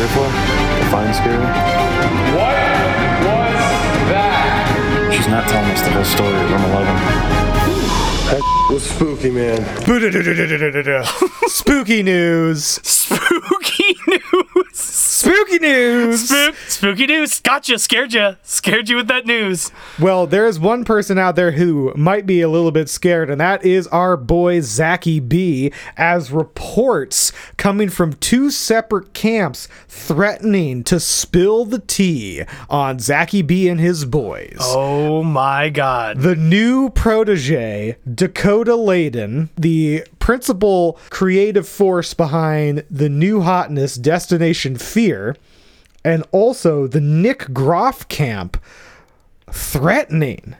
here for? To find Scary? What was that? She's not telling us the whole story at room 11. That was spooky, man. Spooky news. Spooky news. Spooky news. Spook, spooky news. Gotcha. Scared you. Scared you with that news. Well, there is one person out there who might be a little bit scared, and that is our boy Zachy B, as reports coming from two separate camps threatening to spill the tea on Zachy B and his boys. Oh my god. The new protege, Dakota Laden, the principal creative force behind the new hotness Destination Fear, and also the Nick Groff camp threatening.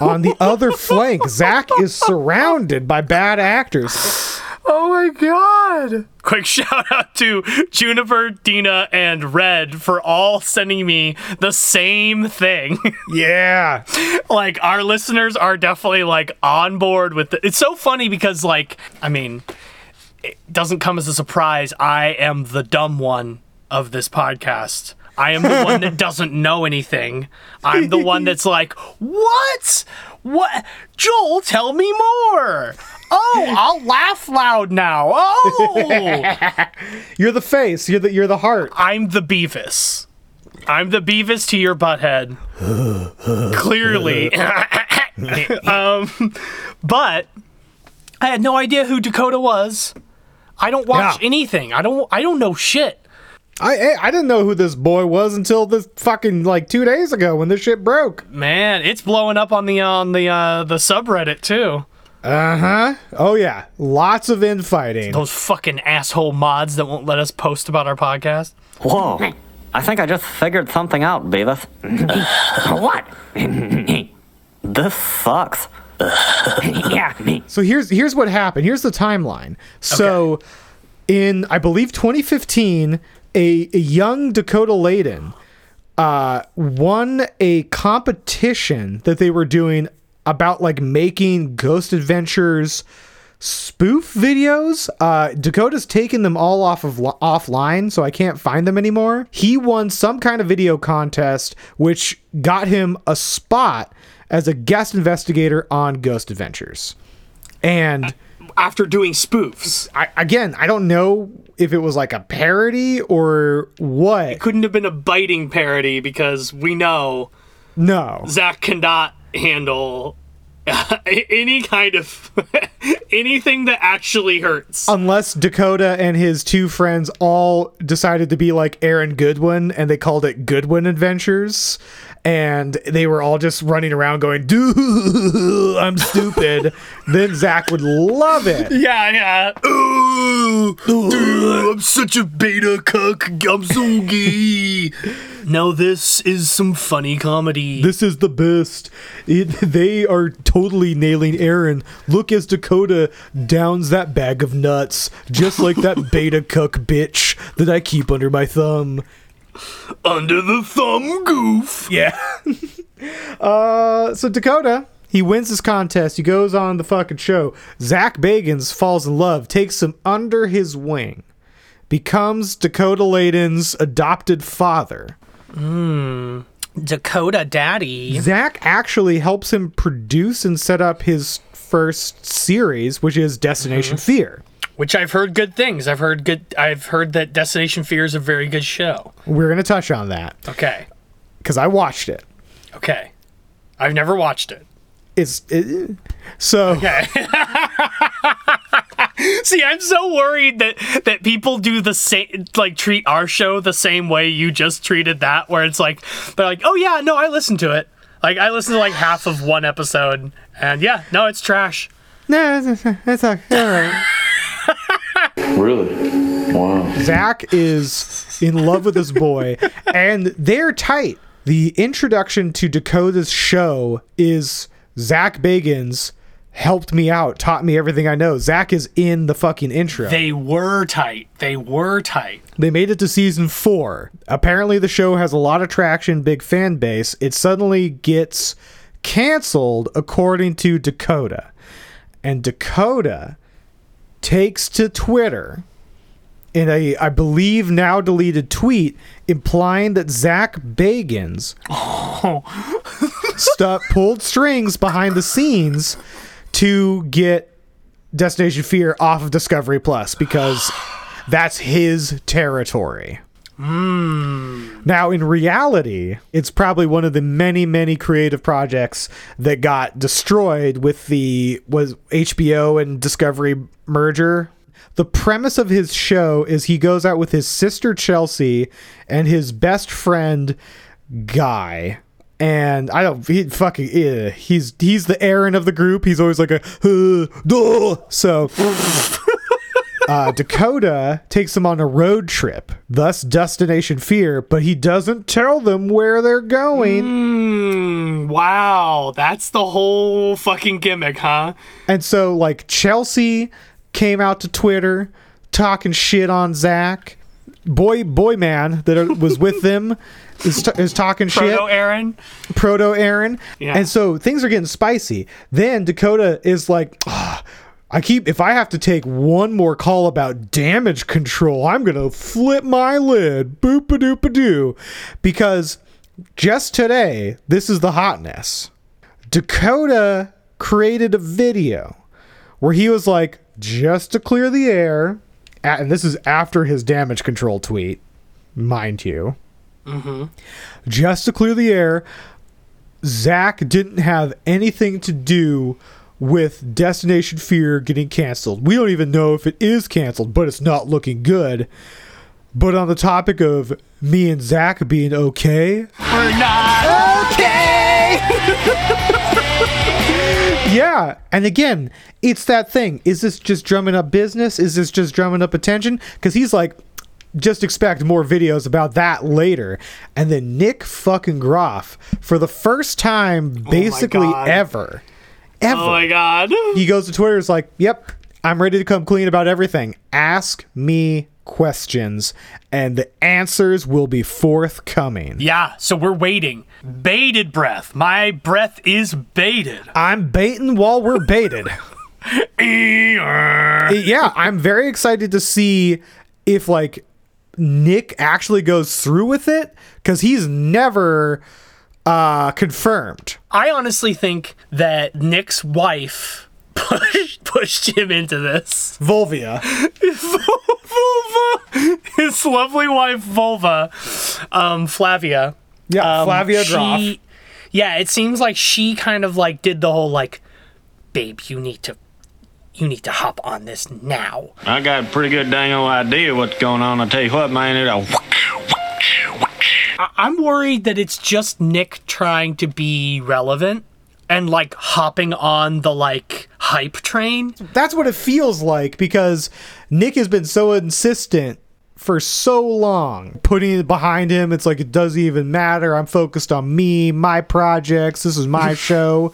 On the other flank, Zach is surrounded by bad actors. Oh my god. Quick shout out to Juniper, Dina, and Red for all sending me the same thing. Yeah. like our listeners are definitely like on board with it. It's so funny because like I mean, it doesn't come as a surprise. I am the dumb one of this podcast. I am the one that doesn't know anything. I'm the one that's like, "What? What? Joel, tell me more." Oh, I'll laugh loud now. Oh. You're the face, you're the you're the heart. I'm the Beavis. I'm the Beavis to your butthead. Clearly. um, but I had no idea who Dakota was. I don't watch Yeah. anything. I don't. I don't know shit. I I I didn't know who this boy was until this fucking like 2 days ago when this shit broke. Man, it's blowing up on the on the uh, the subreddit too. Uh-huh. Oh yeah, lots of infighting. Those fucking asshole mods that won't let us post about our podcast. Whoa. I think I just figured something out, Beavis. what? this sucks. yeah. me. So here's here's what happened. Here's the timeline. So in I believe 2015, a, young Dakota Laden uh, won a competition that they were doing about like making Ghost Adventures spoof videos. Uh, Dakota's taken them all off of offline, so I can't find them anymore. He won some kind of video contest, which got him a spot as a guest investigator on Ghost Adventures. And After doing spoofs, I, again, I don't know if it was like a parody or what. It couldn't have been a biting parody because we know No. Zach cannot handle uh, any kind of anything that actually hurts. Unless Dakota and his two friends all decided to be like Aaron Goodwin and they called it Goodwin Adventures. And they were all just running around going, dude, I'm stupid. then Zach would love it. yeah, yeah. Ooh, dude, I'm such a beta cuck. I'm so gay. no, this is some funny comedy. This is the best. It, they are totally nailing Aaron. Look as Dakota downs that bag of nuts, just like that beta cuck bitch that I keep under my thumb. Under the thumb goof. Yeah. uh, so Dakota, he wins this contest. He goes on the fucking show. Zach Bagans falls in love, takes him under his wing, becomes Dakota Laden's adopted father. Dakota Daddy. Zach actually helps him produce and set up his first series, which is Destination Fear. Which I've heard good things. I've heard good. I've heard that Destination Fear is a very good show. We're going to touch on that Okay. because I watched it. Okay. I've never watched it. It's it, so Okay. See, I'm so worried that that people do the same, like treat our show the same way you just treated that, where it's like they're like, oh yeah, no, I listened to it. Like I listened to like half of one episode, and yeah, no, it's trash. no, it's, it's all right. Really? Wow. Zach is in love with this boy, and they're tight. The introduction to Dakota's show is Zach Bagans helped me out, taught me everything I know. Zach is in the fucking intro. They, They were tight. They were tight. They made it to season four. Apparently, the show has a lot of traction, big fan base. It suddenly gets canceled, according to Dakota. And Dakota takes to Twitter in a, I believe, now deleted tweet implying that Zach Bagans stuff pulled strings behind the scenes to get Destination Fear off of Discovery Plus because that's his territory. Now, in reality, it's probably one of the many, many creative projects that got destroyed with the was HBO and Discovery merger. The premise of his show is he goes out with his sister Chelsea and his best friend Guy. And I don't he fucking eh, he's he's the Aaron of the group. He's always like a "Huh, duh." so uh, Dakota takes them on a road trip, thus Destination Fear, but he doesn't tell them where they're going. Mm, wow, that's the whole fucking gimmick, huh? And so, like, Chelsea came out to Twitter talking shit on Zach. Boy, boy, man that was with them is, t- is talking shit. Proto Aaron. proto Aaron. Yeah. And so things are getting spicy. Then Dakota is like, "Ah, I keep if I have to take one more call about damage control, I'm gonna flip my lid. Boop a doop a doo. Because just today, this is the hotness. Dakota created a video where he was like, just to clear the air, and this is after his damage control tweet, mind you. Mm-hmm. Just to clear the air, Zach didn't have anything to do with Destination Fear getting canceled. We don't even know if it is canceled, but it's not looking good. But on the topic of me and Zach being okay, We're not okay. yeah. And again, it's that thing. Is this just drumming up business? Is this just drumming up attention? Because he's like, just expect more videos about that later. And then Nick fucking Groff, for the first time, oh basically God. ever, ever, Oh my god. he goes to Twitter. Is like, "Yep, I'm ready to come clean about everything. Ask me questions, and the answers will be forthcoming." Yeah, so we're waiting. Bated breath. My breath is baited. I'm baiting while we're baited. yeah, I'm very excited to see if like Nick actually goes through with it because he's never uh confirmed. I honestly think that Nick's wife pushed pushed him into this. Volvia. Vulva, his lovely wife Vulva, um, Flavia. Yeah, um, Flavia she- Droff. Yeah, it seems like she kind of like did the whole like, babe, you need to, you need to hop on this now. I got a pretty good dang old idea what's going on. I tell you what, man, it'll. I'm worried that it's just Nick trying to be relevant and like hopping on the like hype train. That's what it feels like because Nick has been so insistent for so long, putting it behind him. It's like it doesn't even matter. I'm focused on me, my projects. This is my show.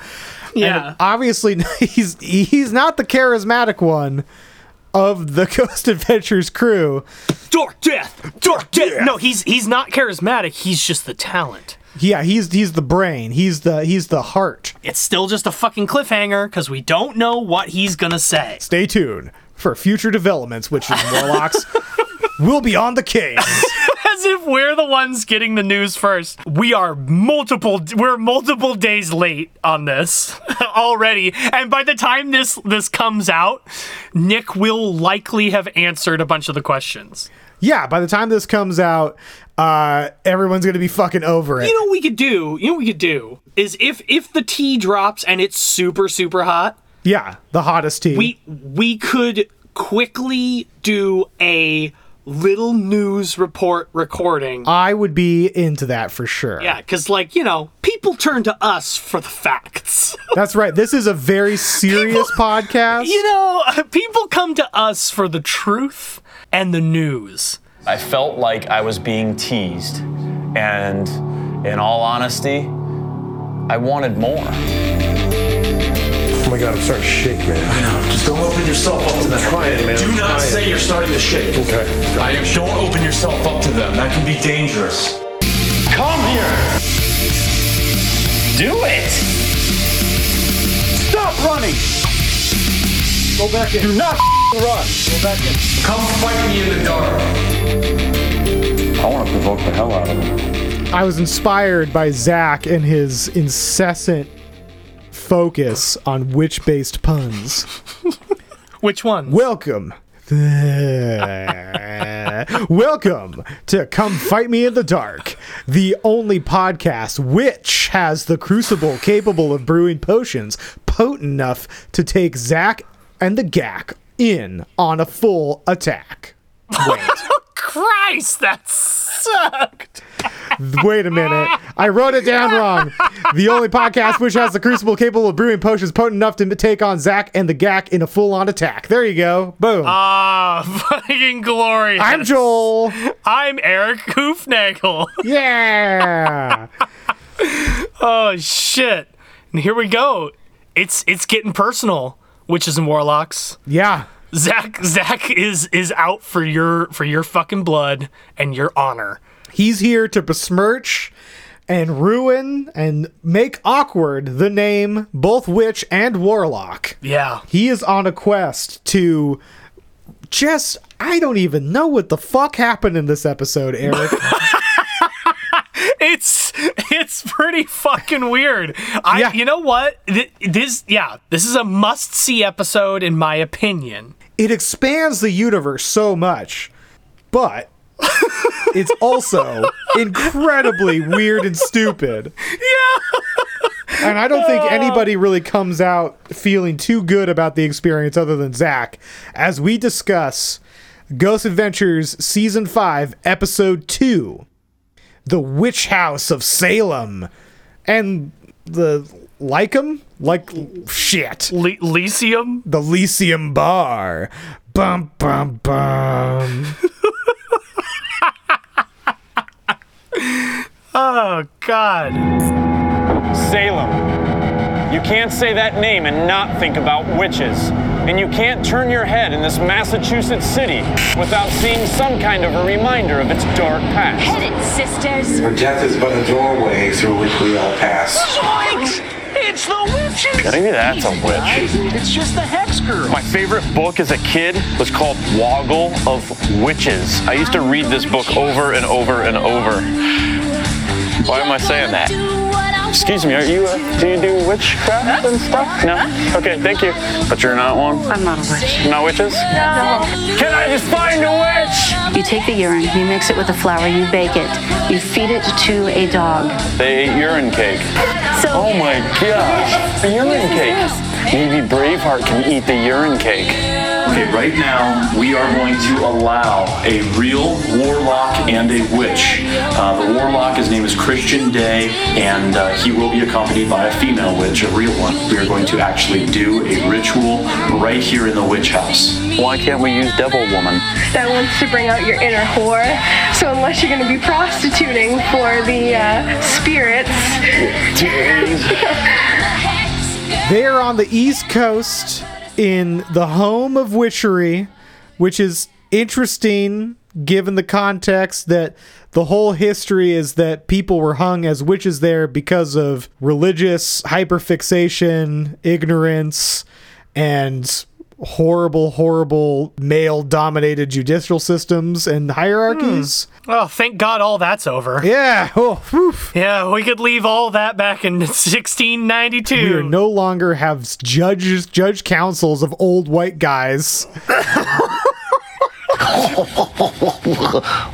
Yeah. And obviously, he's he's not the charismatic one of the Ghost Adventures crew. Dark death, dark death. No, he's he's not charismatic. He's just the talent. Yeah, he's he's the brain. He's the he's the heart. It's still just a fucking cliffhanger because we don't know what he's gonna say. Stay tuned for future developments, which is Warlocks will be on the case. As if we're the ones getting the news first. We are multiple we're multiple days late on this already. And by the time this this comes out, Nick will likely have answered a bunch of the questions. Yeah, by the time this comes out, uh, everyone's gonna be fucking over it. You know what we could do? You know what we could do is if if the tea drops and it's super super hot, yeah, the hottest tea. we we could quickly do a little news report recording. I would be into that for sure. yeah, because like you know, people turn to us for the facts. That's right. This is a very serious podcast. you know, people come to us for the truth and the news. I felt like I was being teased. And in all honesty, I wanted more. Oh my god, I'm starting to shake, man. I know. Just don't open yourself up to them. trying, man, Do I'm not trying. say you're starting to shake. Okay. I am. Don't open yourself up to them. That can be dangerous. Come here. Do it. Stop running. Go back in. Do not run. Go back in. Come fight me in the dark. I want to provoke the hell out of him. I was inspired by Zach and his incessant focus on witch based puns. Which one? Welcome. Welcome to Come Fight Me in the Dark, the only podcast which has the crucible capable of brewing potions potent enough to take Zach and the Gak in on a full attack. Wait. Christ, that sucked. Wait a minute. I wrote it down wrong. The only podcast which has the crucible capable of brewing potions potent enough to take on Zack and the Gak in a full on attack. There you go. Boom. Ah, fucking glorious. I'm Joel. I'm Erik Hoofnagel. Yeah. Oh shit. And here we go. It's it's getting personal, witches and warlocks. Yeah. Zach Zach is is out for your for your fucking blood and your honor. He's here to besmirch and ruin and make awkward the name both witch and warlock. Yeah. He is on a quest to just I don't even know what the fuck happened in this episode, Erik. It's it's pretty fucking weird. I Yeah. you know what? This yeah, this is a must see episode in my opinion. it expands the universe so much, but it's also incredibly weird and stupid. Yeah. And I don't think oh. anybody really comes out feeling too good about the experience other than Zach as we discuss Ghost Adventures Season 5, Episode 2 The Witch House of Salem. And the Lycum? Like, shit Le- Lyceum? the Lyceum Bar. Bum bum bum. Oh god. Salem. You can't say that name and not think about witches. And you can't turn your head in this Massachusetts city without seeing some kind of a reminder of its dark past. Hit it, sisters. For death is but a doorway through which we all pass. It's the witches! Maybe that's a witch. It's just the Hex Girl. My favorite book as a kid was called Woggle of Witches. I used to read this book over and over and over. Why am I saying that? Excuse me, are you, uh, do you do witchcraft and stuff? No? Okay, thank you. But you're not one? I'm not a witch. Not witches? No. Can I just find a witch? You take the urine, you mix it with the flour, you bake it, you feed it to a dog. They ate urine cake. So Oh my gosh, a urine cake. Maybe Braveheart can eat the urine cake. Okay, right now we are going to allow a real warlock and a witch. Uh, the warlock, his name is Christian Day, and uh, he will be accompanied by a female witch, a real one. We are going to actually do a ritual right here in the witch house. Why can't we use Devil Woman? that wants to bring out your inner whore. So unless you're going to be prostituting for the uh, spirits, They're on the East Coast in the home of witchery, which is interesting given the context that the whole history is that people were hung as witches there because of religious hyperfixation, ignorance, and horrible, horrible male dominated judicial systems and hierarchies. Hmm. Oh, thank God all that's over. Yeah. Oh, whew. Yeah, we could leave all that back in 1692. We are no longer have judges, judge councils of old white guys.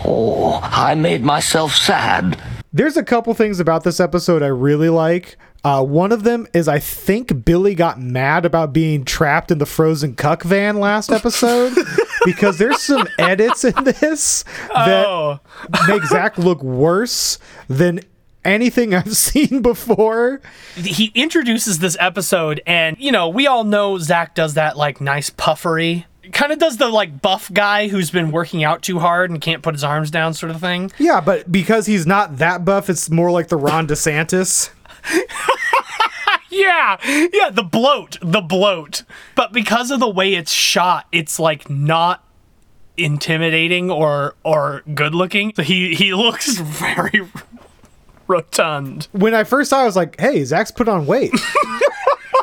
Oh, I made myself sad. There's a couple things about this episode I really like. Uh, one of them is I think Billy got mad about being trapped in the frozen cuck van last episode because there's some edits in this that Oh. make Zach look worse than anything I've seen before. he introduces this episode, and you know, we all know Zach does that like nice puffery. Kind of does the like buff guy who's been working out too hard and can't put his arms down, sort of thing. Yeah, but because he's not that buff, it's more like the Ron DeSantis. Yeah, yeah, the bloat, the bloat. But because of the way it's shot, it's like not intimidating or or good looking. So he he looks very rotund. When I first saw it, I was like, hey, Zach's put on weight.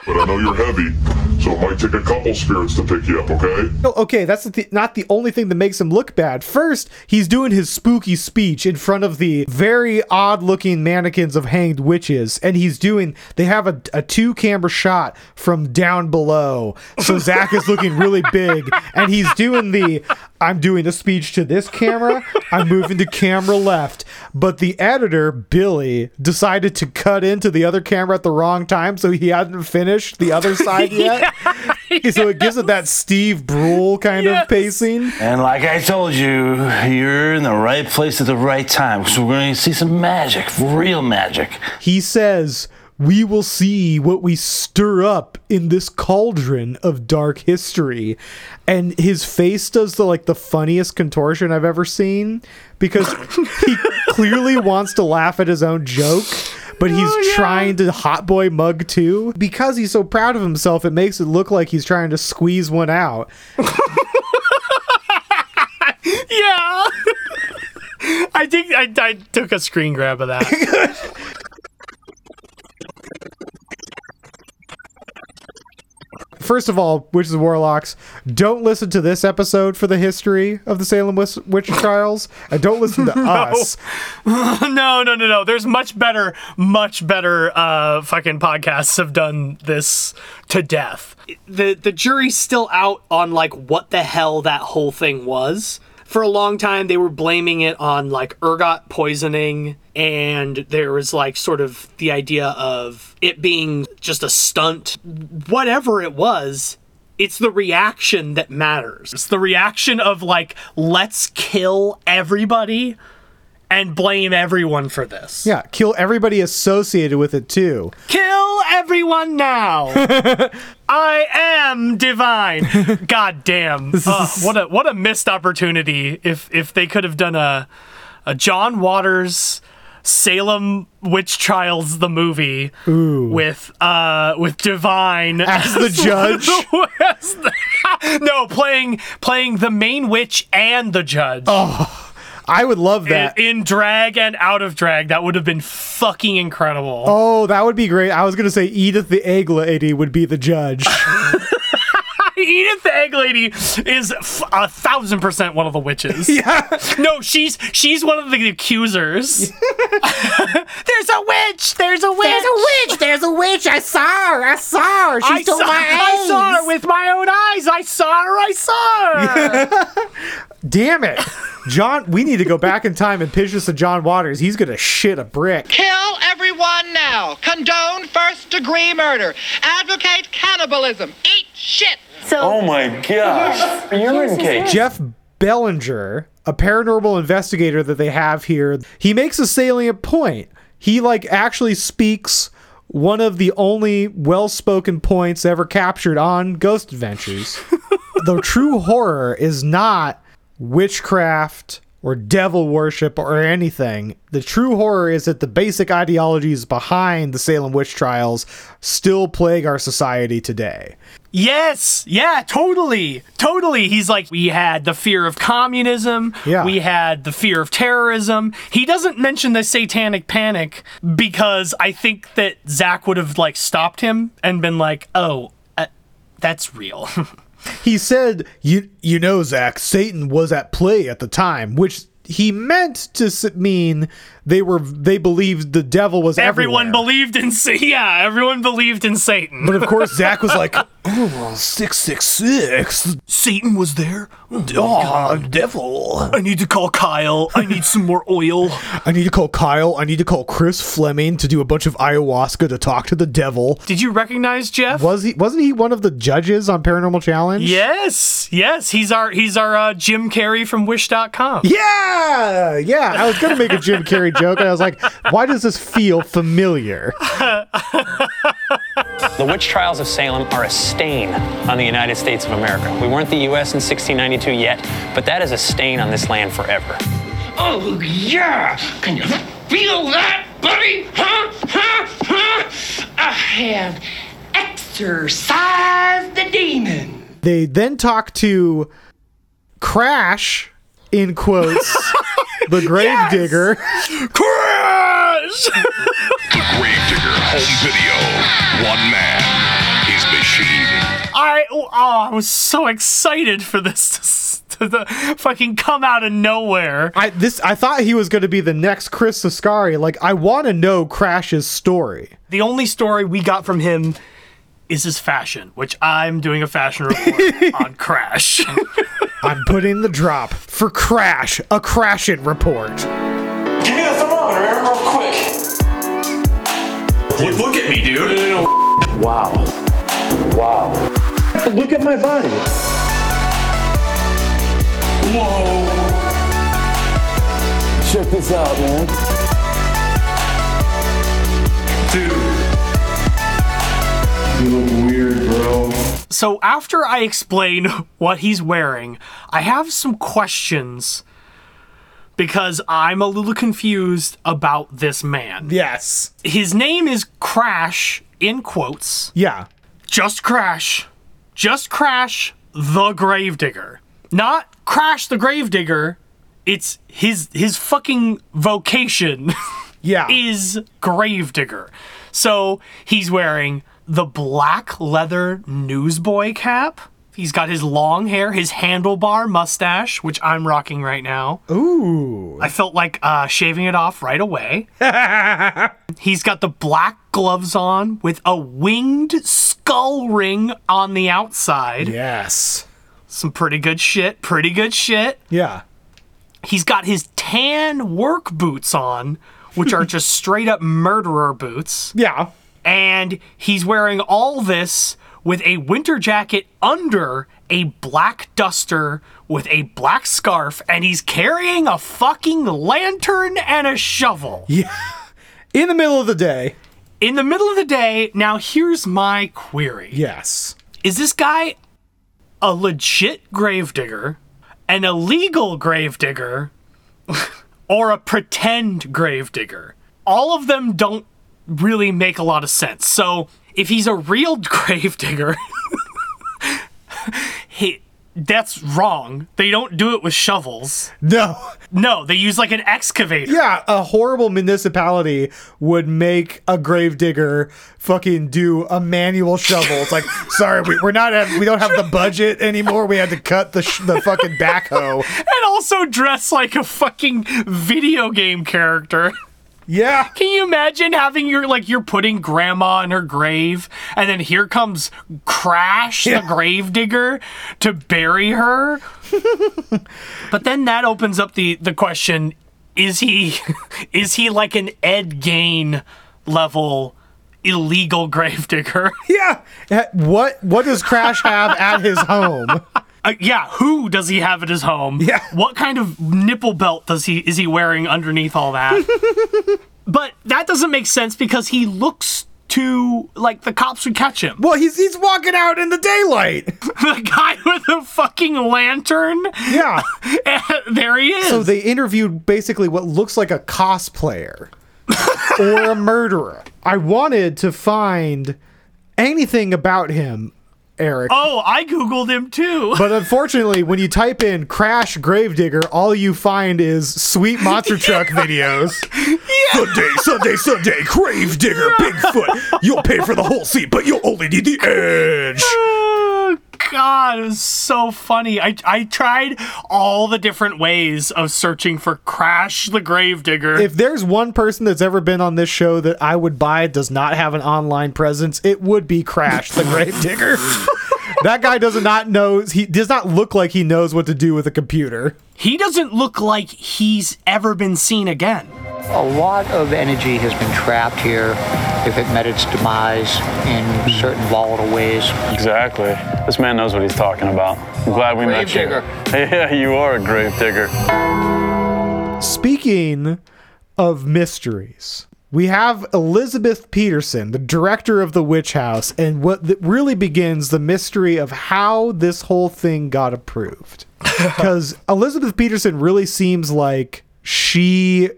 But I know you're heavy. So it might take a couple spirits to pick you up, okay? No, okay, that's the, not the only thing that makes him look bad. First, he's doing his spooky speech in front of the very odd looking mannequins of hanged witches, and he's doing, they have a, a two camera shot from down below. So Zach is looking really big, and he's doing the, I'm doing a speech to this camera, I'm moving to camera left. But the editor, Billy, decided to cut into the other camera at the wrong time, so he hadn't finished the other side yet. So it gives it that Steve Brule kind of pacing. And like I told you, you're in the right place at the right time. So we're going to see some magic, real magic. He says, We will see what we stir up in this cauldron of dark history. And his face does the like the funniest contortion I've ever seen because he clearly wants to laugh at his own joke. But he's oh, trying to hot boy mug too. Because he's so proud of himself, it makes it look like he's trying to squeeze one out. yeah. I think I, I took a screen grab of that. First of all, witches and warlocks, don't listen to this episode for the history of the Salem witch witch trials, and don't listen to us. no, no, no, no. There's much better, much better uh fucking podcasts have done this to death. The the jury's still out on like what the hell that whole thing was. For a long time they were blaming it on like ergot poisoning and there was like sort of the idea of it being just a stunt. Whatever it was, it's the reaction that matters. It's the reaction of like, let's kill everybody and blame everyone for this. Yeah, kill everybody associated with it too. Kill everyone now. I am divine. God damn. Ugh, what a what a missed opportunity if if they could have done a a John Waters Salem Witch Trials the movie with uh with Divine As the judge? as the- no, playing playing the main witch and the judge. Oh, I would love that. In, in drag and out of drag, that would have been fucking incredible. Oh, that would be great. I was gonna say Edith the Egg Lady would be the judge. Edith the Egg Lady is f- a thousand percent one of the witches. Yeah. No, she's she's one of the accusers. There's a witch. There's a witch. There's a witch. There's a witch. I saw her. I saw her. She I stole saw, my I saw her with my own eyes. I saw her. I saw her. Damn it. John, we need to go back in time and pitch this to John Waters. He's gonna shit a brick. Kill everyone now. Condone first degree murder. Advocate cannibalism. Eat shit. oh my gosh. Urine cake. Jeff Belanger, a paranormal investigator that they have here, he makes a salient point. He like actually speaks one of the only well-spoken points ever captured on Ghost Adventures. the true horror is not witchcraft or devil worship or anything. The true horror is that the basic ideologies behind the Salem witch trials still plague our society today. Yes, yeah, totally, totally. He's like, we had the fear of communism. Yeah. We had the fear of terrorism. He doesn't mention the satanic panic because I think that Zach would have like stopped him and been like, oh, uh, that's real. he said, "You you know, Zach, Satan was at play at the time," which he meant to mean they were they believed the devil was everyone everywhere. believed in yeah, everyone believed in Satan. But of course, Zach was like, "Oh, six six six. Satan was there. Oh, devil. I need to call Kyle. I need some more oil. I need to call Kyle. I need to call Chris Fleming to do a bunch of ayahuasca to talk to the devil." Did you recognize Jeff? Was he? Wasn't he one of the judges on Paranormal Challenge? Yes, yes, he's our he's our uh, Jim Carrey from Wish.com. Yeah, yeah. I was gonna make a Jim Carrey joke, and I was like, "Why does this feel familiar?" The witch trials of Salem are a stain on the United States of America. We weren't the U.S. in 1692 yet, but that is a stain on this land forever. Oh, yeah. Can you feel that, buddy? Huh? Huh? Huh? I have exorcised the demon. They then talk to Crash, in quotes, the gravedigger. Crash! The gravedigger home video. One man, his machine. I oh, I was so excited for this to, to, to fucking come out of nowhere. I this I thought he was going to be the next Chris Sascari. Like I want to know Crash's story. The only story we got from him is his fashion, which I'm doing a fashion report on Crash. I'm putting the drop for Crash, a Crashing report. Give me the thermometer, real quick. Look, look at me, dude. Wow. Wow. Look at my body. Whoa. Check this out, man. Dude. You look weird, bro. so after I explain what he's wearing, I have some questions because I'm a little confused about this man. Yes. His name is Crash in quotes. Yeah. Just Crash. Just Crash the Gravedigger. Not Crash the Gravedigger. It's his his fucking vocation. Yeah. is Gravedigger. So he's wearing the black leather newsboy cap. He's got his long hair, his handlebar mustache, which I'm rocking right now. Ooh. I felt like uh, shaving it off right away. He's got the black gloves on with a winged skull ring on the outside. Yes. Some pretty good shit. Pretty good shit. Yeah. He's got his tan work boots on, which are just straight up murderer boots. Yeah. And he's wearing all this with a winter jacket under a black duster with a black scarf, and he's carrying a fucking lantern and a shovel. Yeah. In the middle of the day. In the middle of the day, now here's my query. Yes. Is this guy a legit gravedigger, an illegal gravedigger, or a pretend gravedigger? All of them don't really make a lot of sense. So if he's a real gravedigger, he that's wrong. They don't do it with shovels. No. No, they use like an excavator. Yeah, a horrible municipality would make a gravedigger fucking do a manual shovel. It's like, sorry, we, we're not, we don't have the budget anymore. We had to cut the sh- the fucking backhoe. And also dress like a fucking video game character. Yeah. Can you imagine having your like you're putting grandma in her grave and then here comes Crash Yeah. the gravedigger to bury her? but then that opens up the the question is he is he like an Ed Gein level illegal gravedigger? Yeah. What what does Crash have at his home? Uh, yeah, who does he have at his home? Yeah. What kind of nipple belt does he is he wearing underneath all that? but that doesn't make sense because he looks too like the cops would catch him. Well, he's he's walking out in the daylight. the guy with the fucking lantern. Yeah. there he is. So they interviewed basically what looks like a cosplayer or a murderer. I wanted to find anything about him, Erik. oh, I googled him too. But unfortunately, when you type in Crash Gravedigger, all you find is sweet monster truck videos. Sunday, Sunday, Sunday, Gravedigger, Bigfoot. You'll pay for the whole seat, but you'll only need the edge. God, it was so funny. I, I tried all the different ways of searching for Crash the Gravedigger. If there's one person that's ever been on this show that I would buy does not have an online presence, it would be Crash the Gravedigger. that guy does not know he does not look like he knows what to do with a computer. he doesn't look like he's ever been seen again. A lot of energy has been trapped here if it met its demise in certain volatile ways. Exactly. This man knows what he's talking about. I'm glad we met you. Gravedigger. Yeah, you are a grave digger. Speaking of mysteries, we have Elizabeth Peterson, the director of the Witch House, and what really begins the mystery of how this whole thing got approved. Because Elizabeth Peterson really seems like she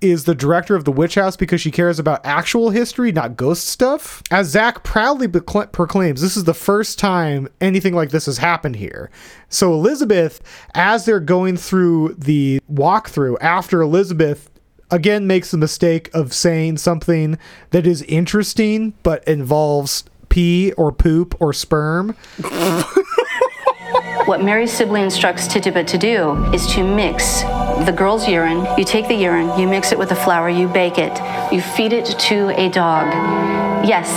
is the director of the Witch House because she cares about actual history, not ghost stuff. As Zach proudly becl- proclaims, this is the first time anything like this has happened here. So, Elizabeth, as they're going through the walkthrough, after Elizabeth again makes the mistake of saying something that is interesting but involves pee or poop or sperm. What Mary Sibley instructs Tituba to do is to mix the girl's urine. You take the urine, you mix it with the flour, you bake it, you feed it to a dog. Yes,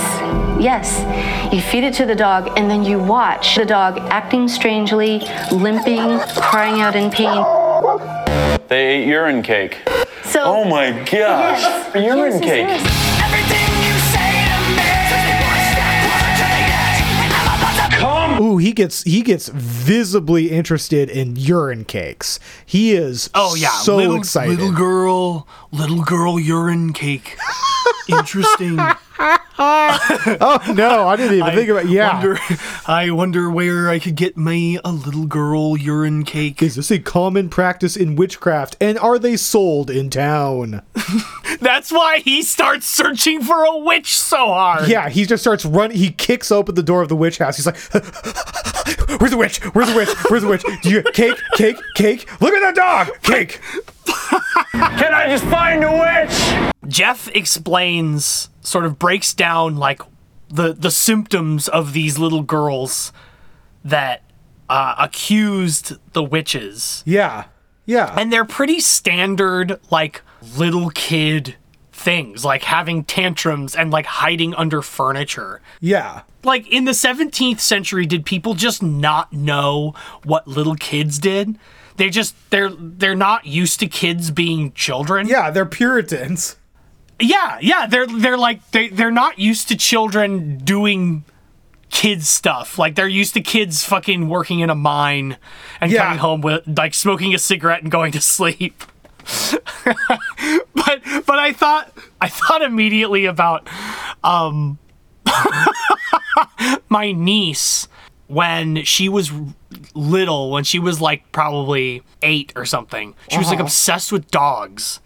yes. You feed it to the dog, and then you watch the dog acting strangely, limping, crying out in pain. They ate urine cake. So. Oh my gosh. urine cake. Ooh, gets he gets visibly interested in urine cakes. He is Oh yeah, so little, excited. Little girl, little girl urine cake. Interesting. oh no, I didn't even think about yeah. Wonder, I wonder where I could get me a little girl urine cake. Is this a common practice in witchcraft and are they sold in town? That's why he starts searching for a witch so hard. Yeah, he just starts running. He kicks open the door of the witch house. He's like, "Where's the witch? Where's the witch? Where's the witch? Do you cake, cake, cake? Look at that dog, cake." Can I just find a witch? Jeff explains, sort of breaks down like the the symptoms of these little girls that uh, accused the witches. Yeah, yeah, and they're pretty standard like little kid things, like having tantrums and like hiding under furniture. Yeah. Like in the 17th century, did people just not know what little kids did? They just they're they're not used to kids being children. Yeah, they're Puritans. Yeah, yeah, they're they're like they they're not used to children doing kids stuff. Like they're used to kids fucking working in a mine and Yeah. coming home with like smoking a cigarette and going to sleep. but but I thought I thought immediately about um my niece when she was little when she was like probably 8 or something. She was like Uh-huh. obsessed with dogs.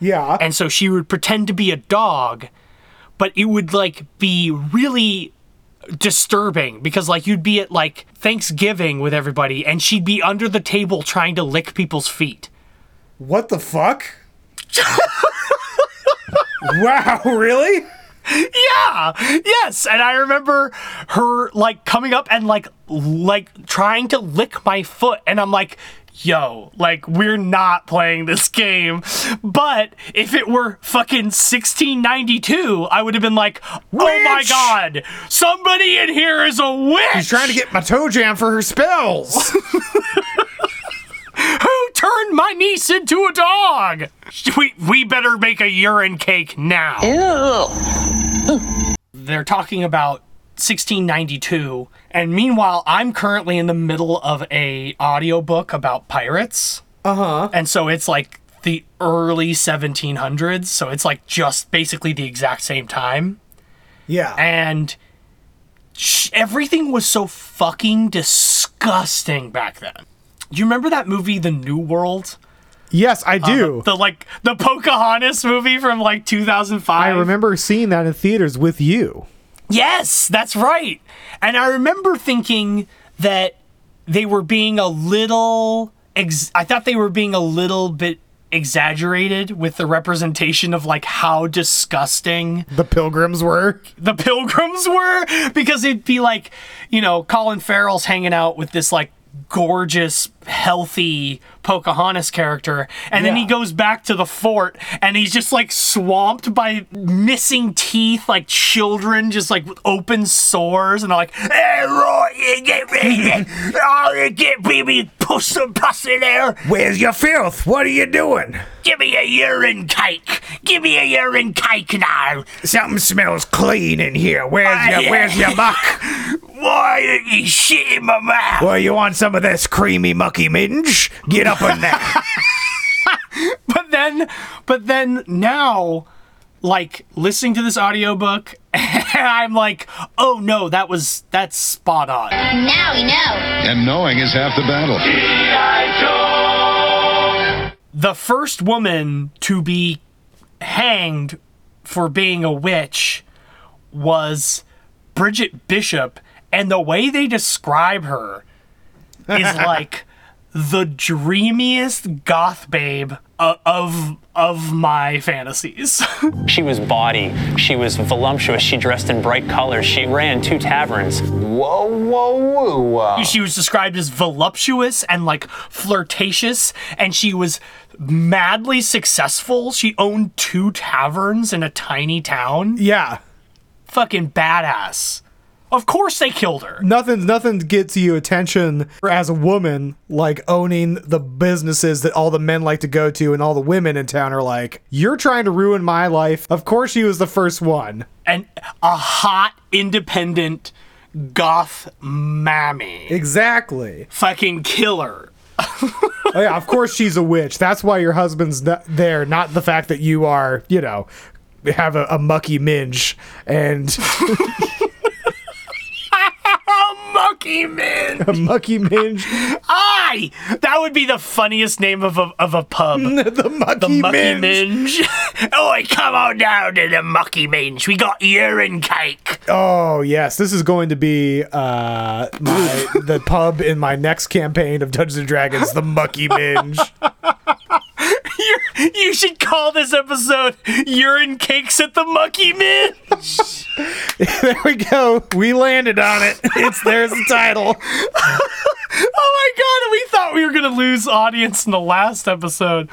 Yeah. And so she would pretend to be a dog, but it would like be really disturbing because like you'd be at like Thanksgiving with everybody and she'd be under the table trying to lick people's feet. What the fuck? wow, really? Yeah. Yes, and I remember her like coming up and like like trying to lick my foot and I'm like Yo, like we're not playing this game. But if it were fucking 1692, I would have been like, "Oh my god, somebody in here is a witch." She's trying to get my toe jam for her spells. Who turned my niece into a dog? We we better make a urine cake now. Ew. They're talking about 1692, and meanwhile, I'm currently in the middle of a audiobook about pirates. Uh huh. And so it's like the early 1700s, so it's like just basically the exact same time. Yeah. And sh- everything was so fucking disgusting back then. Do you remember that movie, The New World? Yes, I Uh, do. the like the Pocahontas movie from like 2005. I remember seeing that in theaters with you. Yes, that's right. And I remember thinking that they were being a little ex- I thought they were being a little bit exaggerated with the representation of like how disgusting The pilgrims were. the pilgrims were because it'd be like, you know, Colin Farrell's hanging out with this like gorgeous, healthy Pocahontas character, and then he goes back to the fort and he's just like swamped by missing teeth, like children, just like with open sores, and they're like, "Hey, Roy, you get me, oh, you get me, push some pus in there." Where's your filth? What are you doing? Give me a urine cake. Give me a urine cake now. Something smells clean in here. Where's Ah, your yeah. Where's your muck? Why are you shit in my mouth? Well, you want some of this creamy mucky minge? Get up in there. but then but then now like listening to this audiobook and i'm like oh no that was that's spot on Now we know. And knowing is half the battle. the first woman to be hanged for being a witch was bridget bishop and the way they describe her is like the dreamiest goth babe uh, of of my fantasies. She was bawdy. She was voluptuous. She dressed in bright colors. She ran two taverns. Whoa, whoa, whoa! She was described as voluptuous and like flirtatious, and she was madly successful. She owned two taverns in a tiny town. Yeah. Fucking badass. Of course they killed her. Nothing nothing gets you attention as a woman like owning the businesses that all the men like to go to and all the women in town are like, "You're trying to ruin my life." Of course she was the first one. And a hot, independent goth mammy. Exactly. Fucking killer. oh yeah, of course she's a witch. That's why your husband's not there, not the fact that you are, you know, have a, a mucky minge and mucky minge. a mucky minge. Aye! That would be the funniest name of a, of a pub. the mucky, the mucky minge. minge. Oi, come on down to the mucky minge. We got urine cake. Oh yes, this is going to be uh my the pub in my next campaign of Dungeons and Dragons, the Mucky Minge. You you should call this episode Urine Cakes at the Mucky Minge. there we go. We landed on it. It's there's the title. oh my god, we thought we were gonna lose audience in the last episode.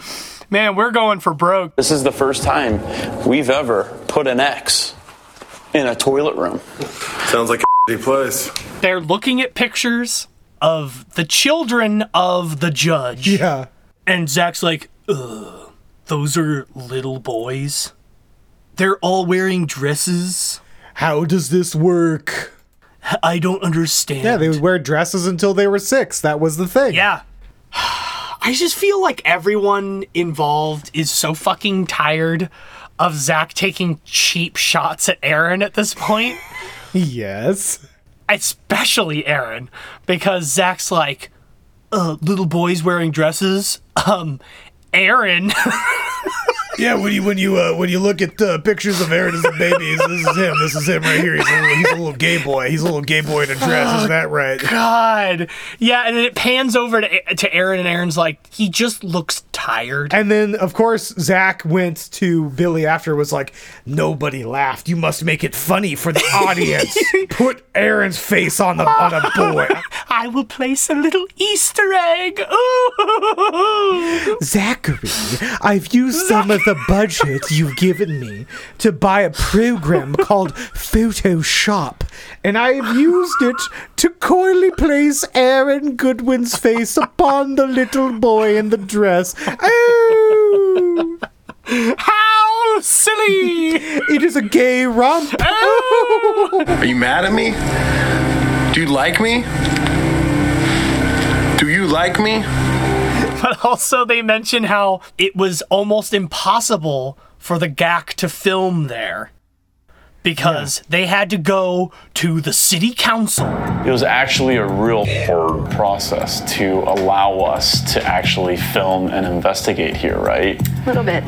Man, we're going for broke. This is the first time we've ever put an X in a toilet room. Sounds like a place. They're looking at pictures of the children of the judge. Yeah. And Zach's like, ugh, those are little boys. They're all wearing dresses. How does this work? I don't understand. Yeah, they would wear dresses until they were six. That was the thing. Yeah. I just feel like everyone involved is so fucking tired of Zach taking cheap shots at Aaron at this point. yes. Especially Aaron, because Zach's like, uh, little boys wearing dresses. Um, Aaron. Yeah, when you when you uh, when you look at uh, pictures of Aaron as a baby, this is him. This is him right here. He's a little, he's a little gay boy. He's a little gay boy in a dress. Isn't that right? God. Yeah, and then it pans over to, to Aaron, and Aaron's like, he just looks tired. And then, of course, Zach went to Billy after was like, nobody laughed. You must make it funny for the audience. Put Aaron's face on the on a boy. I will place a little Easter egg. Ooh. Zachary, I've used some of the budget you've given me to buy a program called Photoshop, and I've used it to coyly place Aaron Goodwin's face upon the little boy in the dress. Oh! How silly! It is a gay romp. Oh. Are you mad at me? Do you like me? Do you like me? But also, they mention how it was almost impossible for the GAC to film there because they had to go to the city council. It was actually a real hard process to allow us to actually film and investigate here, right? A little bit.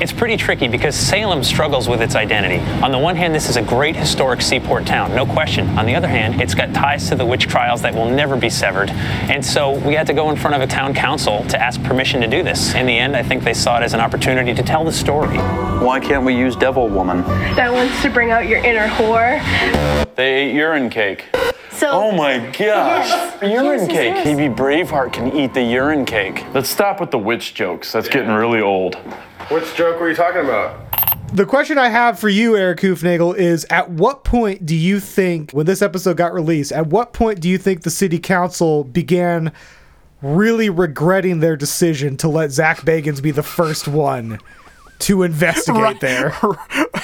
It's pretty tricky because Salem struggles with its identity. On the one hand, this is a great historic seaport town, no question. On the other hand, it's got ties to the witch trials that will never be severed. And so we had to go in front of a town council to ask permission to do this. In the end, I think they saw it as an opportunity to tell the story. Why can't we use Devil Woman? That wants to bring out your inner whore. They ate urine cake. So Oh my gosh. urine cake. Maybe Braveheart can eat the urine cake. Let's stop with the witch jokes. That's getting really old. Which joke were you talking about? The question I have for you, Erik Hoofnagel, is at what point do you think, when this episode got released, at what point do you think the city council began really regretting their decision to let Zach Bagans be the first one to investigate there?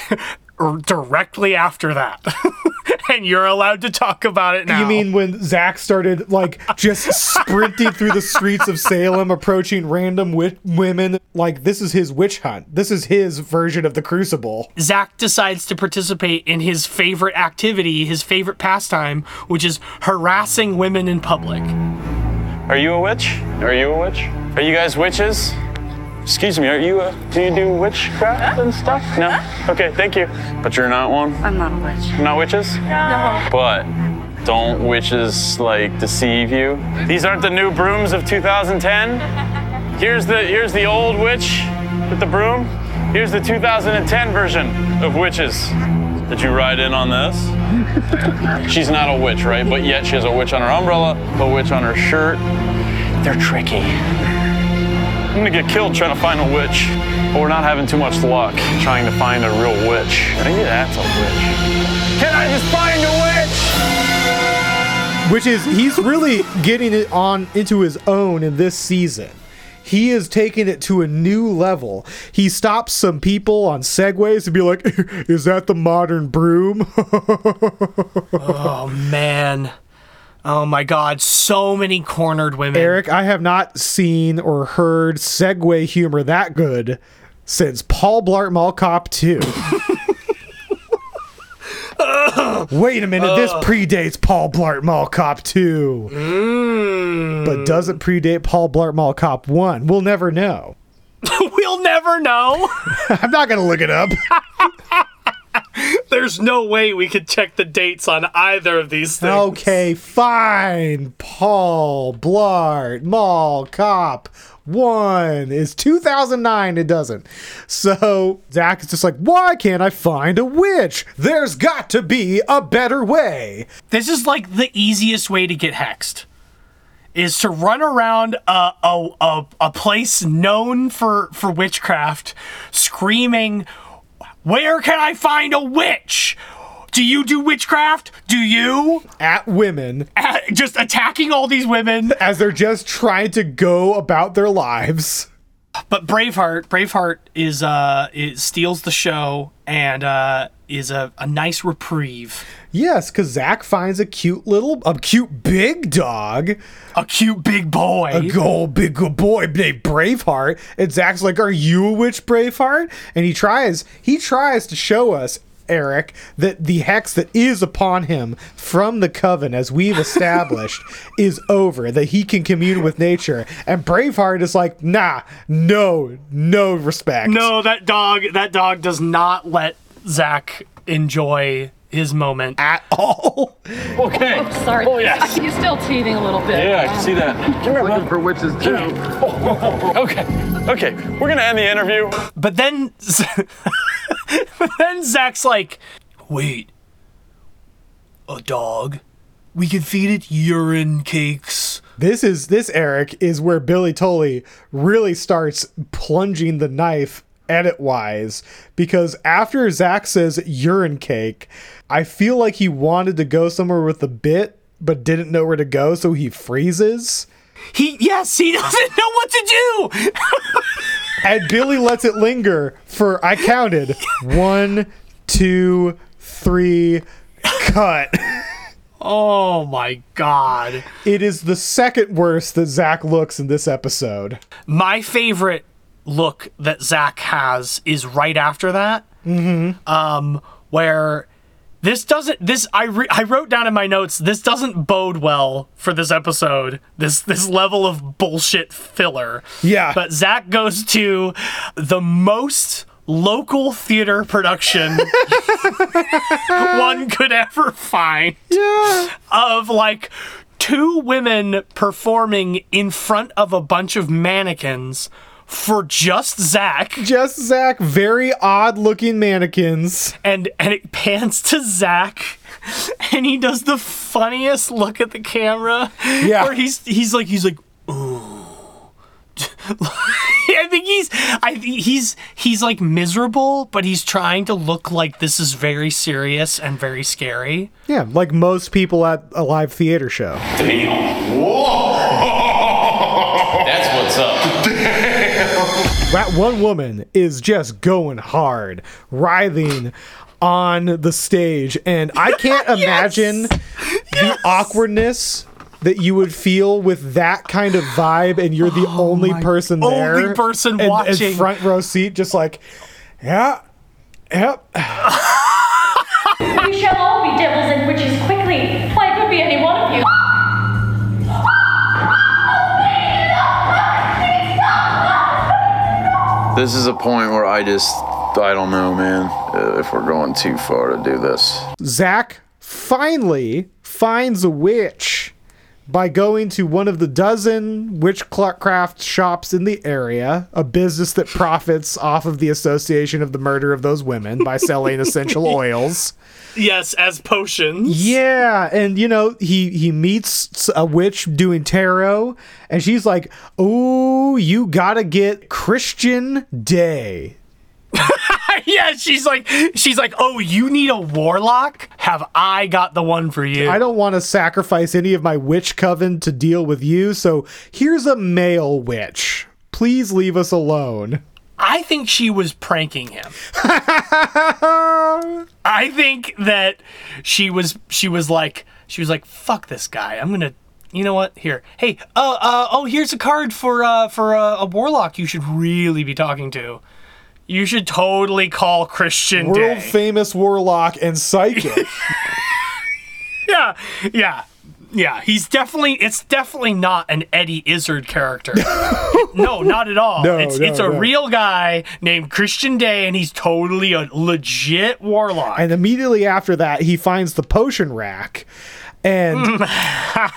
Directly after that. and you're allowed to talk about it now. You mean when Zach started like just sprinting through the streets of Salem, approaching random wi- women? Like this is his witch hunt. This is his version of the Crucible. Zach decides to participate in his favorite activity, his favorite pastime, which is harassing women in public. Are you a witch? Are you a witch? Are you guys witches? Excuse me, are you a, do you do witchcraft and stuff? No? Okay, thank you. But you're not one? I'm not a witch. Not witches? No. But Don't witches like deceive you? These aren't the new brooms of 2010. Here's the here's the old witch with the broom. Here's the 2010 version of witches. Did you ride in on this? She's not a witch, right? But yet she has a witch on her umbrella, a witch on her shirt. They're tricky. I'm gonna get killed trying to find a witch. But we're not having too much luck trying to find a real witch. Maybe that's a witch. Can I just find a witch? which is he's really getting it on into his own in this season. He is taking it to a new level. He stops some people on segways to be like, "Is that the modern broom?" oh man. Oh my god, so many cornered women. Erik, I have not seen or heard Segway humor that good since Paul Blart Mall Cop 2. Wait a minute, this predates Paul Blart Mall Cop 2. Mm. But does it predate Paul Blart Mall Cop 1? We'll never know. we'll never know. I'm not going to look it up. There's no way we could check the dates on either of these things. Okay, fine. Paul Blart Mall Cop 1 is 2009. It doesn't. So Zach is just like, why can't I find a witch? There's got to be a better way. This is like the easiest way to get hexed. Is to run around a, a, a, a place known for, for witchcraft screaming, Where can I find a witch? Do you do witchcraft? Do you? At women. At, just attacking all these women. As they're just trying to go about their lives. But Braveheart, Braveheart is uh it steals the show and uh is a, a nice reprieve. Yes, because Zach finds a cute little, a cute big dog. A cute big boy. A gold oh, big boy named Braveheart. And Zach's like, Are you a witch, Braveheart? And he tries, he tries to show us, Erik, that the hex that is upon him from the coven, as we've established, is over, that he can commune with nature. And Braveheart is like, Nah, no, no respect. No, that dog that dog does not let Zach enjoy his moment at all. Okay. Oh, sorry. Oh, yes. He's still teething a little bit. Yeah, I can see that. Come here, Looking for witches too. Okay. Okay. We're gonna end the interview. But then but then Zach's like, wait, a dog? We could feed it urine cakes. This is this Erik is where Billy Tolley really starts plunging the knife edit wise because after Zach says urine cake, I feel like he wanted to go somewhere with the bit but didn't know where to go, so he freezes. He yes, he doesn't know what to do. and Billy lets it linger for I counted one, two, three, cut. Oh my god. It is the second worst that Zach looks in this episode. My favorite look that Zach has is right after that. Mm-hmm. Um, where this doesn't this I re- I wrote down in my notes this doesn't bode well for this episode. This this level of bullshit filler. Yeah. But Zach goes to the most local theater production one could ever find. Yeah. Of like two women performing in front of a bunch of mannequins for just Zach. Just Zach, very odd looking mannequins. And and it pans to Zach and he does the funniest look at the camera. Yeah. Where he's he's like he's like ooh. I think he's I he's he's like miserable, but he's trying to look like this is very serious and very scary. Yeah, like most people at a live theater show. Damn. Whoa. That's what's up. That one woman is just going hard, writhing on the stage, and I can't imagine the awkwardness that you would feel with that kind of vibe, and you're the only person there, only person and- and front row seat, just like, yeah, yep. We shall all be devils and witches quickly. Why, could be any one of you. This is a point where I just, I don't know, man, uh, if we're going too far to do this. Zach finally finds a witch by going to one of the dozen witchcraft shops in the area, a business that profits off of the association of the murder of those women by selling essential oils. Yes, as potions. Yeah, and you know he he meets a witch doing tarot, and she's like, "Oh, you gotta get Christian Day." yeah, she's like, she's like, oh, you need a warlock? Have I got the one for you? I don't want to sacrifice any of my witch coven to deal with you, so here's a male witch. Please leave us alone. I think she was pranking him. I think that she was she was like she was like fuck this guy. I'm going to you know what? Here. Hey, uh uh oh, here's a card for uh for uh, a warlock you should really be talking to. You should totally call Christian World Day. famous warlock and psychic. yeah. Yeah. Yeah, he's definitely it's definitely not an Eddie Izzard character. no, not at all. No, it's no, it's a no. real guy named Christian Day and he's totally a legit warlock. and immediately after that, he finds the potion rack. And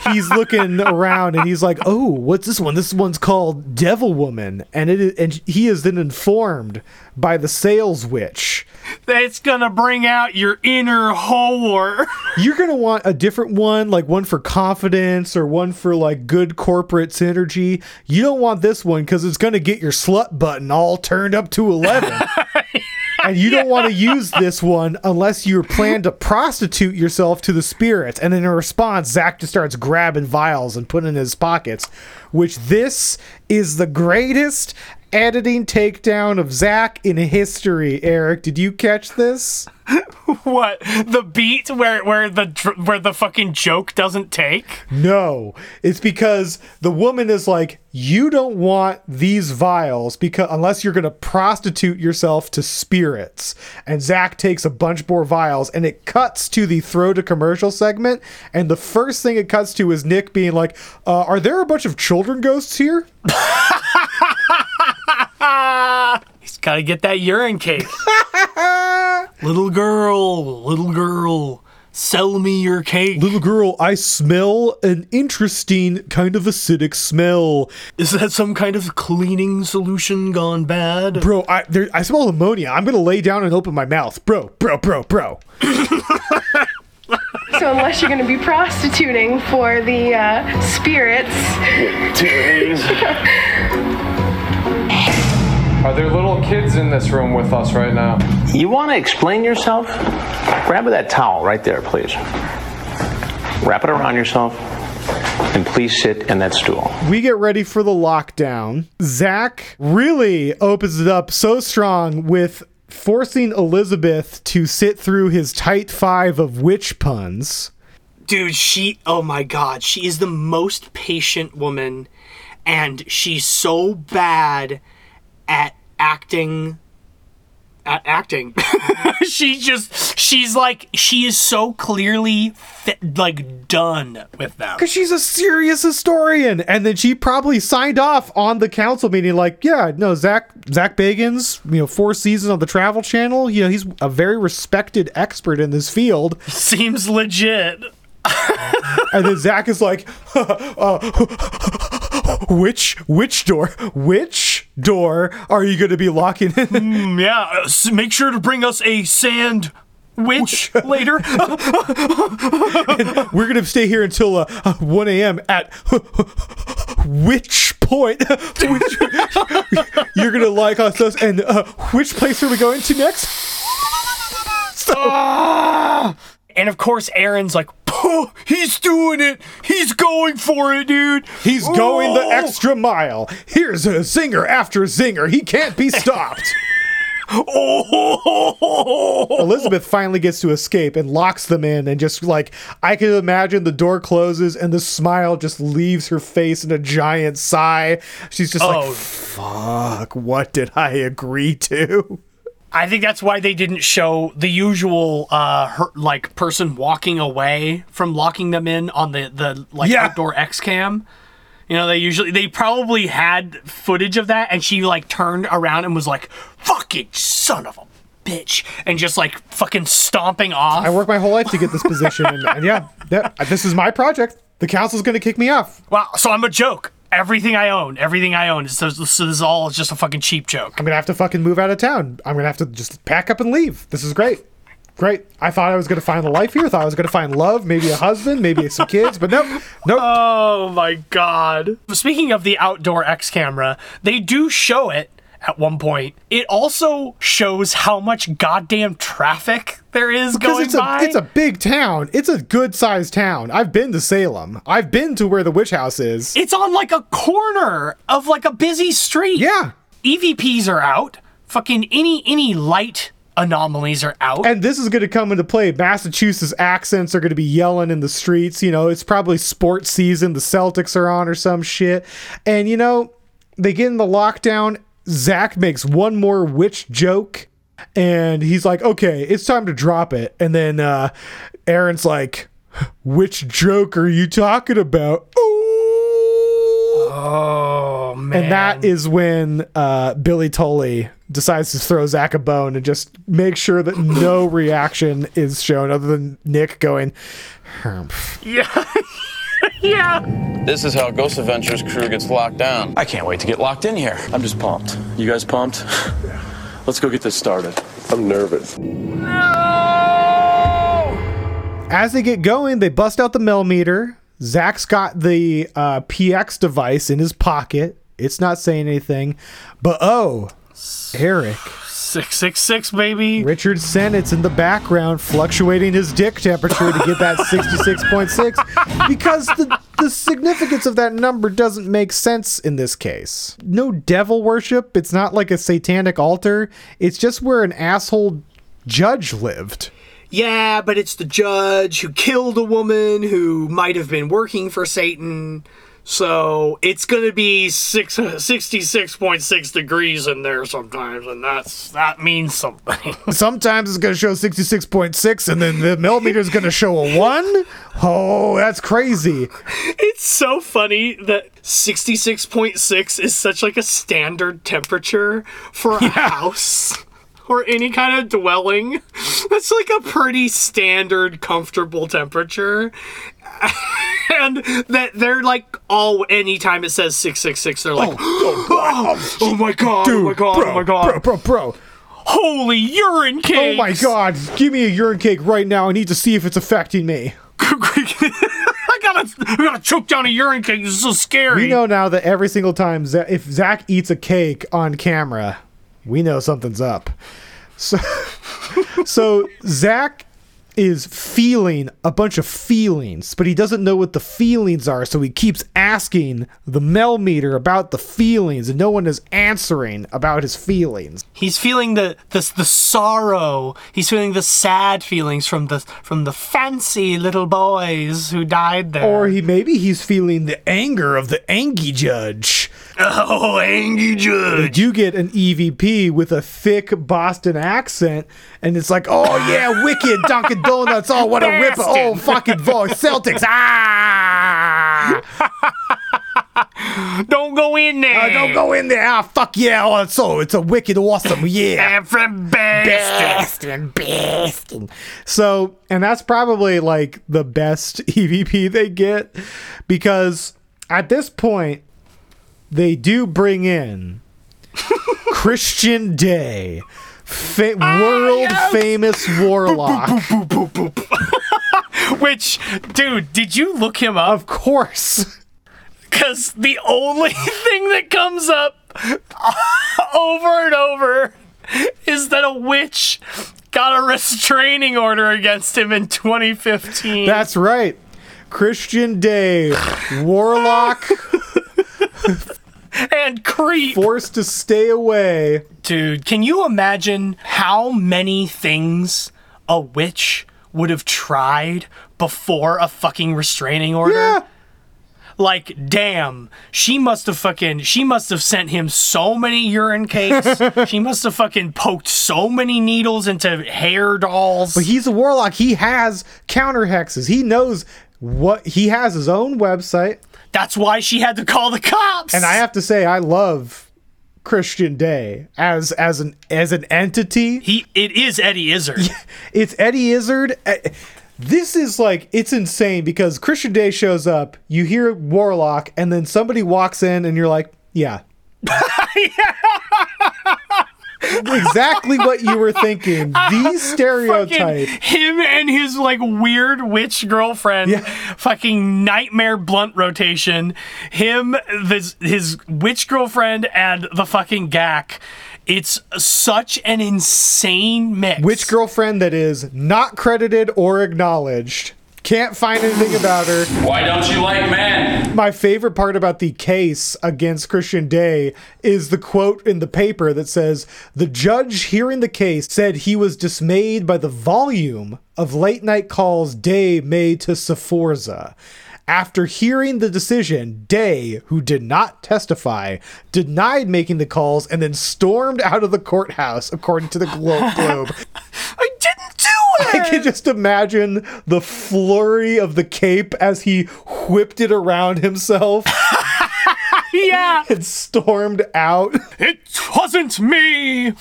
he's looking around and he's like, "Oh, what's this one? This one's called Devil Woman." And it is, and he is then informed by the sales witch That's gonna bring out your inner whore. You're gonna want a different one, like one for confidence or one for like good corporate synergy. You don't want this one because it's gonna get your slut button all turned up to eleven. and you don't want to use this one unless you plan to prostitute yourself to the spirits. And in response, Zach just starts grabbing vials and putting in his pockets. Which this is the greatest editing takedown of Zach in history. Erik, did you catch this? what the beat where where the where the fucking joke doesn't take? No, it's because the woman is like, you don't want these vials because unless you're gonna prostitute yourself to spirits. And Zach takes a bunch more vials, and it cuts to the throw to commercial segment. And the first thing it cuts to is Nick being like, uh, "Are there a bunch of children ghosts here?" He's got to get that urine cake. little girl, little girl, sell me your cake. Little girl, I smell an interesting kind of acidic smell. Is that some kind of cleaning solution gone bad? Bro, I there, I smell ammonia. I'm gonna lay down and open my mouth, bro, bro, bro, bro. So unless you're going to be prostituting for the uh, spirits, Are there little kids in this room with us right now? You want to explain yourself? Grab that towel right there, please. Wrap it around yourself, and please sit in that stool. We get ready for the lockdown. Zach really opens it up so strong with forcing Elizabeth to sit through his tight five of witch puns. Dude, she, oh my god, she is the most patient woman, and she's so bad at acting. At acting. she just, she's like, she is so clearly, fit, like, done with them. Because she's a serious historian. And then she probably signed off on the council meeting, like, yeah, no, Zach Zach Bagans, you know, four seasons on the Travel Channel. You know, he's a very respected expert in this field. Seems legit. and then Zach is like, uh, which which door, which door are you going to be locking in? Mm, yeah, uh, make sure to bring us a sand witch later. We're going to stay here until uh, uh, 1 a.m. at which point which, you're going to like us, us and uh, which place are we going to next? Ah! and of course, Aaron's like, "Oh, he's doing it. He's going for it, dude. He's going the Oh!" extra mile. Here's a zinger after zinger. He can't be stopped. Oh. Elizabeth finally gets to escape and locks them in, and just like I can imagine the door closes and the smile just leaves her face in a giant sigh. She's just Oh. like, "Fuck! What did I agree to?" I think that's why they didn't show the usual uh her, like person walking away from locking them in on the the like Yeah. outdoor X cam. You know, they usually they probably had footage of that and she like turned around and was like, "Fucking son of a bitch, and just like fucking stomping off. I worked my whole life to get this position, and, and yeah, yeah, this is my project. The council's going to kick me off. Wow, so I'm a joke. Everything I own, everything I own, so, so this is all just a fucking cheap joke. I'm to have to fucking move out of town. I'm to have to just pack up and leave. This is great. Great. I thought I was to find the life here. Thought I was to find love, maybe a husband, maybe some kids, but nope. Nope. Oh my god. Speaking of the outdoor X camera, they do show it at one point. It also shows how much goddamn traffic there is because going it's a by. it's a big town. It's a good sized town. I've been to Salem. I've been to where the witch house is. It's on like a corner of like a busy street. Yeah. EVPs are out. Fucking any any light anomalies are out. And this is going to come into play. Massachusetts accents are going to be yelling in the streets. You know, it's probably sports season. The Celtics are on or some shit. And, you know, they get in the lockdown. Zach makes one more witch joke. And he's like, okay, it's time to drop it. And then uh, Aaron's like, which joke are you talking about? Oh, man. And that is when uh, Billy Tolley decides to throw Zach a bone and just make sure that no reaction is shown other than Nick going, "Humph." Yeah. Yeah. This is how Ghost Adventures crew gets locked down. I can't wait to get locked in here. I'm just pumped. You guys pumped? Yeah. Let's go get this started. I'm nervous. As they get going, they bust out the Mel meter. Zach's got the uh, PX device in his pocket. It's not saying anything. But oh, Erik. 666, baby. Richard Sennett's in the background fluctuating his dick temperature to get that 66.6 because the, the significance of that number doesn't make sense in this case. No devil worship. It's not like a satanic altar. It's just where an asshole judge lived. Yeah, but it's the judge who killed a woman who might have been working for Satan. So it's going to be six, 66.6 degrees in there sometimes, and that's that means something. Sometimes it's going to show 66.6 and then the Mel meter is going to show a 1. Oh, that's crazy. it's so funny that 66.6 is such like a standard temperature for a house or any kind of dwelling. That's like a pretty standard comfortable temperature. and that they're like all anytime it says 666 they're like oh, oh, oh, oh my god oh my god oh bro, oh my god Bro, bro, bro. holy urine cake Oh my god. Give me a urine cake right now. I need to see if it's affecting me. I gotta I gotta choke down a urine cake this is so scary We know now that every single time Za- if Zach eats a cake on camera, we know something's up. So, so Zach is feeling a bunch of feelings, but he doesn't know what the feelings are, so he keeps asking the Mel meter about the feelings, and no one is answering about his feelings. He's feeling the, the the sorrow. He's feeling the sad feelings from the from the fancy little boys who died there. Or he maybe he's feeling the anger of the Angie judge. Oh, Angie judge. You get an EVP with a thick Boston accent, and it's like, oh yeah, wicked Dunkin' Donuts. Oh, what a ripper. Oh, fucking voice. Celtics. Ah! don't go in there. Uh, don't go in there. Ah, fuck yeah. Oh, so it's a wicked awesome. Yeah. Every Boston, Boston. So, and that's probably like the best EVP they get because at this point, they do bring in Christian Day, fa- world famous warlock. Which, dude, did you look him up? Of course. Because the only thing that comes up over and over is that a witch got a restraining order against him in 2015. That's right. Christian Day, warlock, and creep. forced to stay away. Dude, can you imagine how many things a witch would have tried before a fucking restraining order? Yeah. Like, damn, she must have fucking, she must have sent him so many urine cakes. she must have fucking poked so many needles into hair dolls. But he's a warlock. He has counter hexes. He knows what he has his own website. That's why she had to call the cops. And I have to say, I love Christian Day as as an as an entity. He it is Eddie Izzard. It's Eddie Izzard. Uh, This is like it's insane because Christian Day shows up, you hear Warlock, and then somebody walks in, and you're like, yeah. exactly what you were thinking. These stereotype. Fucking him and his like weird witch girlfriend, fucking nightmare blunt rotation. Him, this his witch girlfriend, and the fucking gack. It's such an insane mix. Which girlfriend that is not credited or acknowledged. Can't find anything about her. Why don't you like men? My favorite part about the case against Christian Day is the quote in the paper that says The judge hearing the case said he was dismayed by the volume of late night calls Day made to Sforza. After hearing the decision, Day, who did not testify, denied making the calls and then stormed out of the courthouse, according to the Glo- Globe. I didn't do I can just imagine the flurry of the cape as he whipped it around himself yeah. and stormed out. It wasn't me.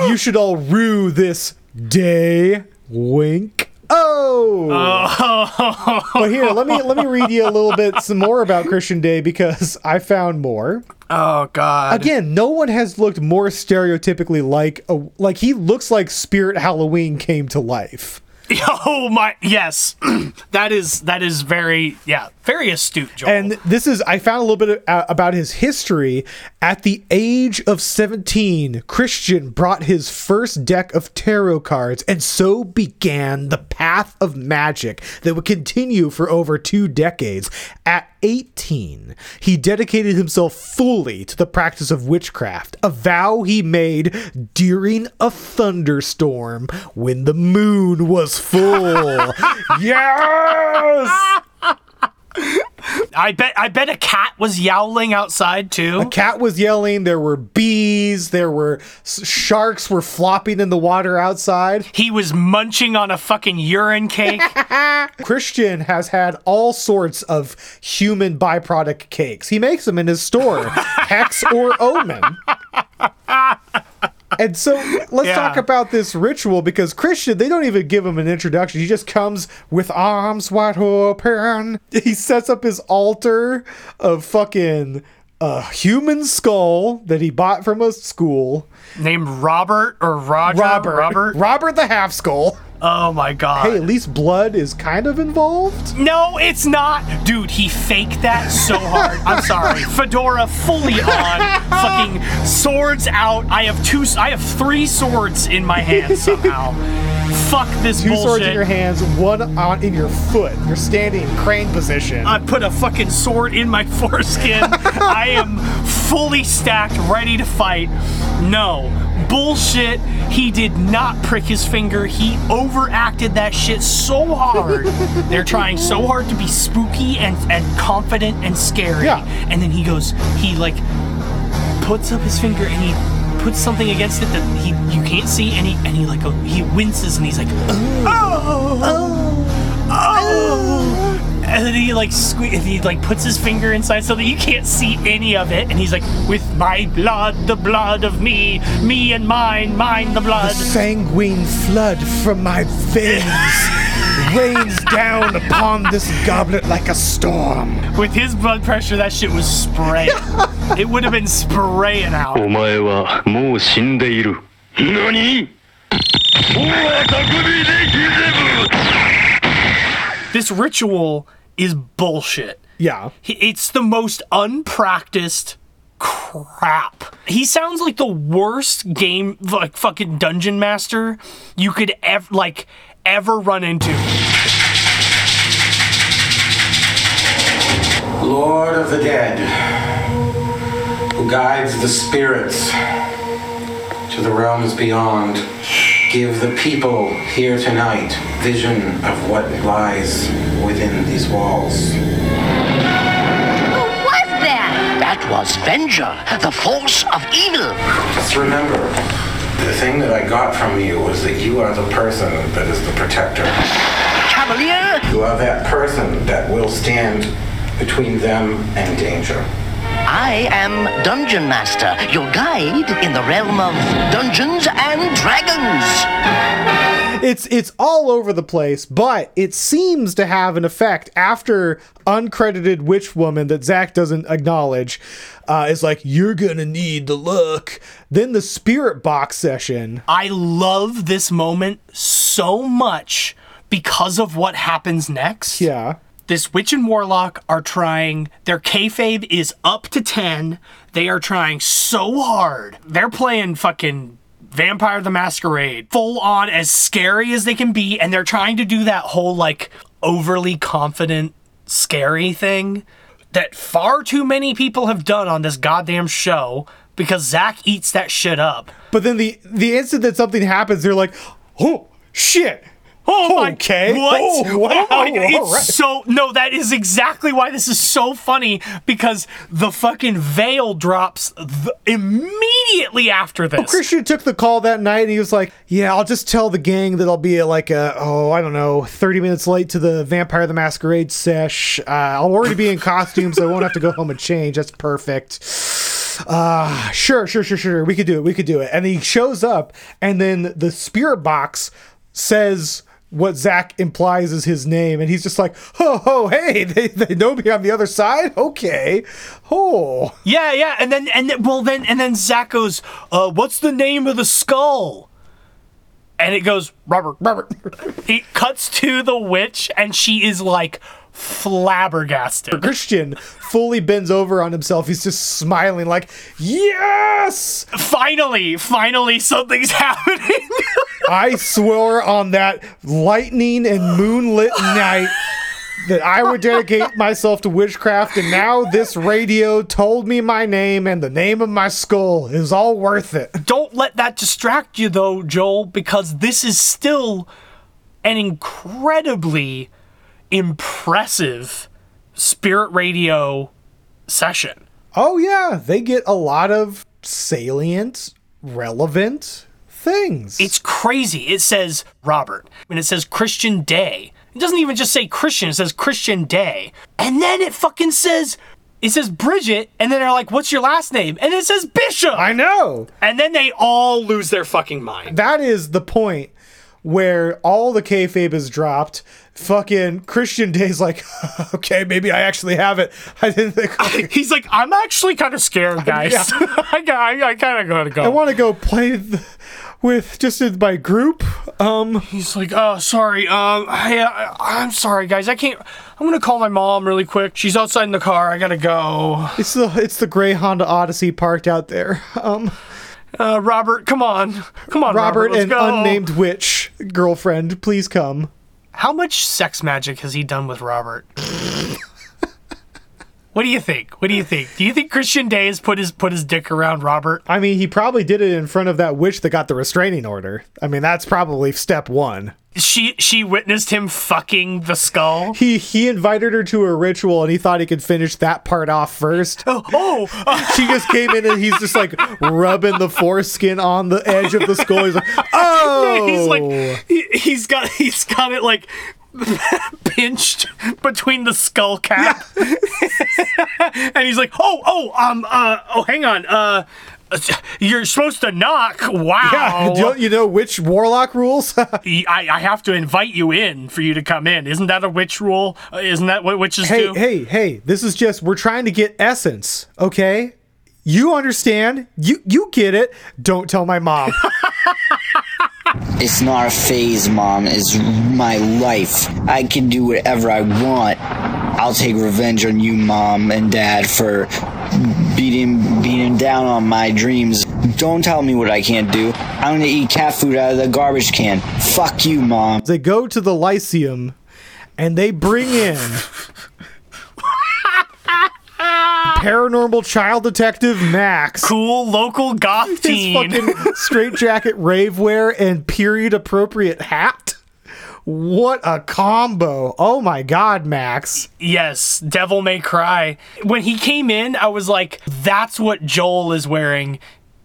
You should all rue this day. Wink. Oh. but here, let me let me read you a little bit some more about Christian Day because I found more. Oh God. Again, no one has looked more stereotypically like a like he looks like Spirit Halloween came to life. Oh my yes, that is that is very yeah very astute, Joel. And this is, I found a little bit uh, about his history. At the age of 17, Christian brought his first deck of tarot cards, and so began the path of magic that would continue for over two decades. At 18, he dedicated himself fully to the practice of witchcraft, a vow he made during a thunderstorm when the moon was full. yes! I bet I bet a cat was yowling outside too. A cat was yelling. There were bees. There were s- sharks were flopping in the water outside. He was munching on a fucking urine cake. Christian has had all sorts of human byproduct cakes. He makes them in his store, Hex or Omen. And so let's Yeah. talk about this ritual because Christian, they don't even give him an introduction. He just comes with arms wide open. He sets up his altar of fucking a human skull that he bought from a school. Named Robert or Roger. Robert. Robert. Robert the half skull. Oh my god. Hey, at least blood is kind of involved. No, it's not. Dude, he faked that so hard. I'm sorry. Fedora fully on. fucking swords out. I have two I have three swords in my hand somehow. Fuck this Two bullshit. swords in your hands, one on in your foot. You're standing in crane position. I put a fucking sword in my foreskin. I am fully stacked, ready to fight. No. Bullshit. He did not prick his finger. He overacted that shit so hard. They're trying so hard to be spooky and, and confident and scary. Yeah. And then he goes, he like puts up his finger and he puts something against it that he you can't see and he and he like he winces and he's like oh oh oh, oh. oh and then he like sque- he like puts his finger inside so that you can't see any of it and he's like with my blood the blood of me me and mine mine the The blood sanguine flood from my veins rains down upon this goblet like a storm. with his blood pressure that shit was spraying it would have been spraying out お前はもう死んでいる。何 this ritual is bullshit Yeah. He- It's the most unpracticed crap. He sounds like the worst game, like fucking dungeon master you could ever, like, ever run into. Lord of the dead, who guides the spirits to the realms beyond, give the people here tonight vision of what lies within these walls. Who was that? That was Venger, the force of evil. Just remember, the thing that I got from you was that you are the person that is the protector. Cavalier, You are that person that will stand between them and danger. I am Dungeon Master, your guide in the realm of Dungeons and Dragons. it's it's all over the place, but it seems to have an effect after uncredited witch woman that Zach doesn't acknowledge uh, is like you're gonna need the look. Then the spirit box session. I love this moment so much because of what happens next. Yeah. This witch and warlock are trying, their kayfabe is up to 10. They are trying so hard. They're playing fucking Vampire the Masquerade, full on as scary as they can be, and they're trying to do that whole like overly confident, scary thing that far too many people have done on this goddamn show because Zach eats that shit up. But then the the instant that something happens, they're like, oh shit. Oh my okay. What? Oh, wow. Oh my God. It's right. so no, that is exactly why this is so funny because the fucking veil drops th- immediately after this. Christian took the call that night and he was like, Yeah, I'll just tell the gang that I'll be at like a, oh, I don't know, 30 minutes late to the Vampire the Masquerade sesh. Uh, I'll already be in costume, so I won't have to go home and change. That's perfect. Uh, sure, sure, sure, sure. We could do it. We could do it. And he shows up, and then the spirit box says what Zach implies is his name, and he's just like, oh, oh hey, they, they know me on the other side? Okay. Oh. Yeah, yeah, and then and then, well then and then Zach goes, uh, "What's the name of the skull?" And it goes, "Robert, Robert." It cuts to the witch, and she is like flabbergasted. Christian fully bends over on himself. He's just smiling, like, yes! Finally, finally, something's happening. I swore on that lightning and moonlit night that I would dedicate myself to witchcraft, and now this radio told me my name and the name of my skull is all worth it. Don't let that distract you, though, Joel, because this is still an incredibly impressive spirit radio session. Oh, yeah, they get a lot of salient, relevant things. It's crazy. It says Robert, and it says Christian Day. It doesn't even just say Christian, it says Christian Day. And then it fucking says it says Bridget, and then they're like, "What's your last name?" And it says Bishop. I know. And then they all lose their fucking mind. That is the point where all the kayfabe is dropped. Fucking Christian Day's like, okay, maybe I actually have it. I didn't think. He's like, I'm actually kind of scared, guys. Yeah. I, got- I, I kind of gotta go. I want to go play th- with just my group. Um, He's like, oh, sorry. Um, hey, I, I'm sorry, guys. I can't. I'm gonna call my mom really quick. She's outside in the car. I gotta go. it's the it's the gray Honda Odyssey parked out there. Um, Uh, Robert, come on, come on, Robert, Robert. and go. unnamed witch girlfriend, please come. How much sex magic has he done with Robert? what do you think? What do you think? Do you think Christian Day has put his put his dick around Robert? I mean, he probably did it in front of that witch that got the restraining order. I mean, that's probably step one. She she witnessed him fucking the skull. He he invited her to a ritual, and he thought he could finish that part off first. Oh, oh uh, she just came in and he's just like rubbing the foreskin on the edge of the skull. He's like, oh, he's like oh. he, he's got he's got it like pinched between the skull cap and he's like oh oh um uh oh hang on uh you're supposed to knock wow yeah. Don't you know which warlock rules? I, I have to invite you in for you to come in isn't that a witch rule Uh, isn't that what witches hey, do hey, hey! This is just we're trying to get essence, okay? You understand? You you get it? Don't tell my mom. It's not a phase, Mom. It's my life. I can do whatever I want. I'll take revenge on you, Mom and Dad, for beating beating down on my dreams. Don't tell me what I can't do. I'm gonna eat cat food out of the garbage can. Fuck you, Mom. they go to the Lyceum, and they bring in paranormal child detective Max. cool local goth His teen fucking straitjacket rave wear and period appropriate hat. What a combo! Oh my god, Max. Yes, Devil May Cry. When he came in, I was like, that's what Joel is wearing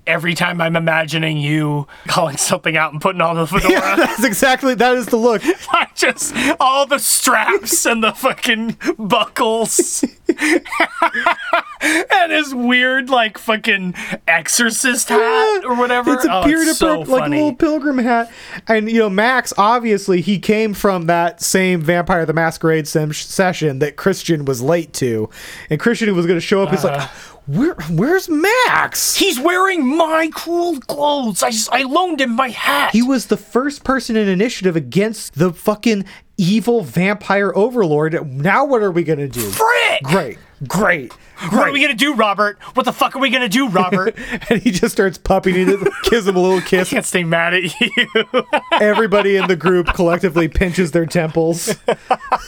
every time I'm imagining you calling something out and putting on the fedora. Yeah, that's exactly that is the look. I just all the straps and the fucking buckles. and his weird like fucking exorcist hat or whatever. It's a Oh, period so like a little pilgrim hat. And you know, Max obviously he came from that same Vampire the Masquerade sem- session that Christian was late to, and Christian was going to show up. He's like, uh-huh. "Where? Where's Max? He's wearing my cool clothes. I, I loaned him my hat. He was the first person in initiative against the fucking evil vampire overlord. Now what are we gonna do? Frick! Great, great. What are we gonna do, Robert? What the fuck are we gonna do, Robert? and he just starts puppiting it, gives him a little kiss. I can't stay mad at you. Everybody in the group collectively pinches their temples.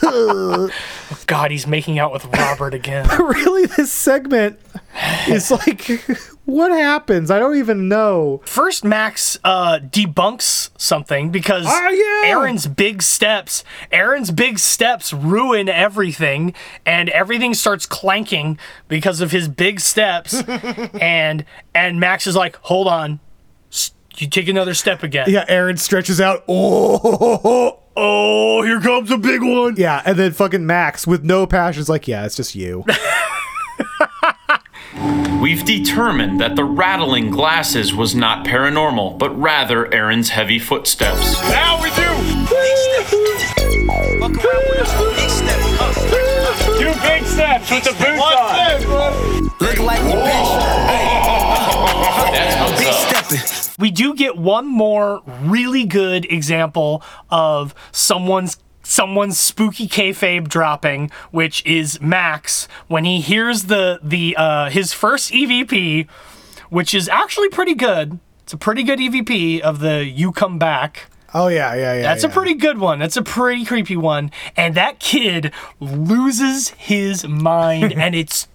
God, he's making out with Robert again. really, this segment is like, what happens? I don't even know. First, Max uh, debunks something because Ah, yeah. Aaron's big steps, Aaron's big steps ruin everything, and everything starts clanking because of his big steps. and and Max is like, "Hold on, you take another step again." Yeah, Aaron stretches out. Oh, oh, here comes a big one. Yeah, and then fucking Max with no passion is like, yeah, it's just you. We've determined that the rattling glasses was not paranormal, but rather Aaron's heavy footsteps. Now we do. Two big steps with the boots on. We do get one more really good example of someone's someone's spooky kayfabe dropping, which is Max when he hears the the uh, his first EVP, which is actually pretty good. It's a pretty good EVP of the "You Come Back." Oh yeah, yeah, yeah. That's yeah. a pretty good one. That's a pretty creepy one. And that kid loses his mind and it's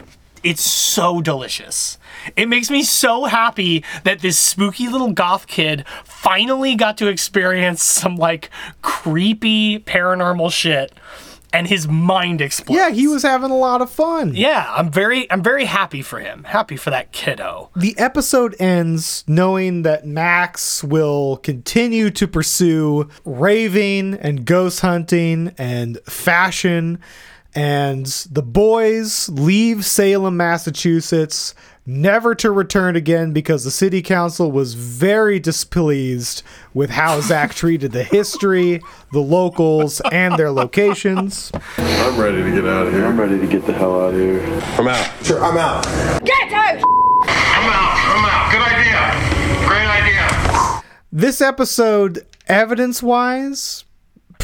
it's so delicious. It makes me so happy that this spooky little goth kid finally got to experience some like creepy paranormal shit and his mind explodes. Yeah, he was having a lot of fun. Yeah, I'm very I'm very happy for him. Happy for that kiddo. The episode ends knowing that Max will continue to pursue raving and ghost hunting and fashion. And the boys leave Salem, Massachusetts, never to return again because the city council was very displeased with how Zach treated the history, the locals, and their locations. I'm ready to get out of here. I'm ready to get the hell out of here. I'm out. Sure, I'm out. Get out! I'm out. I'm out. Good idea. Great idea. This episode, evidence wise,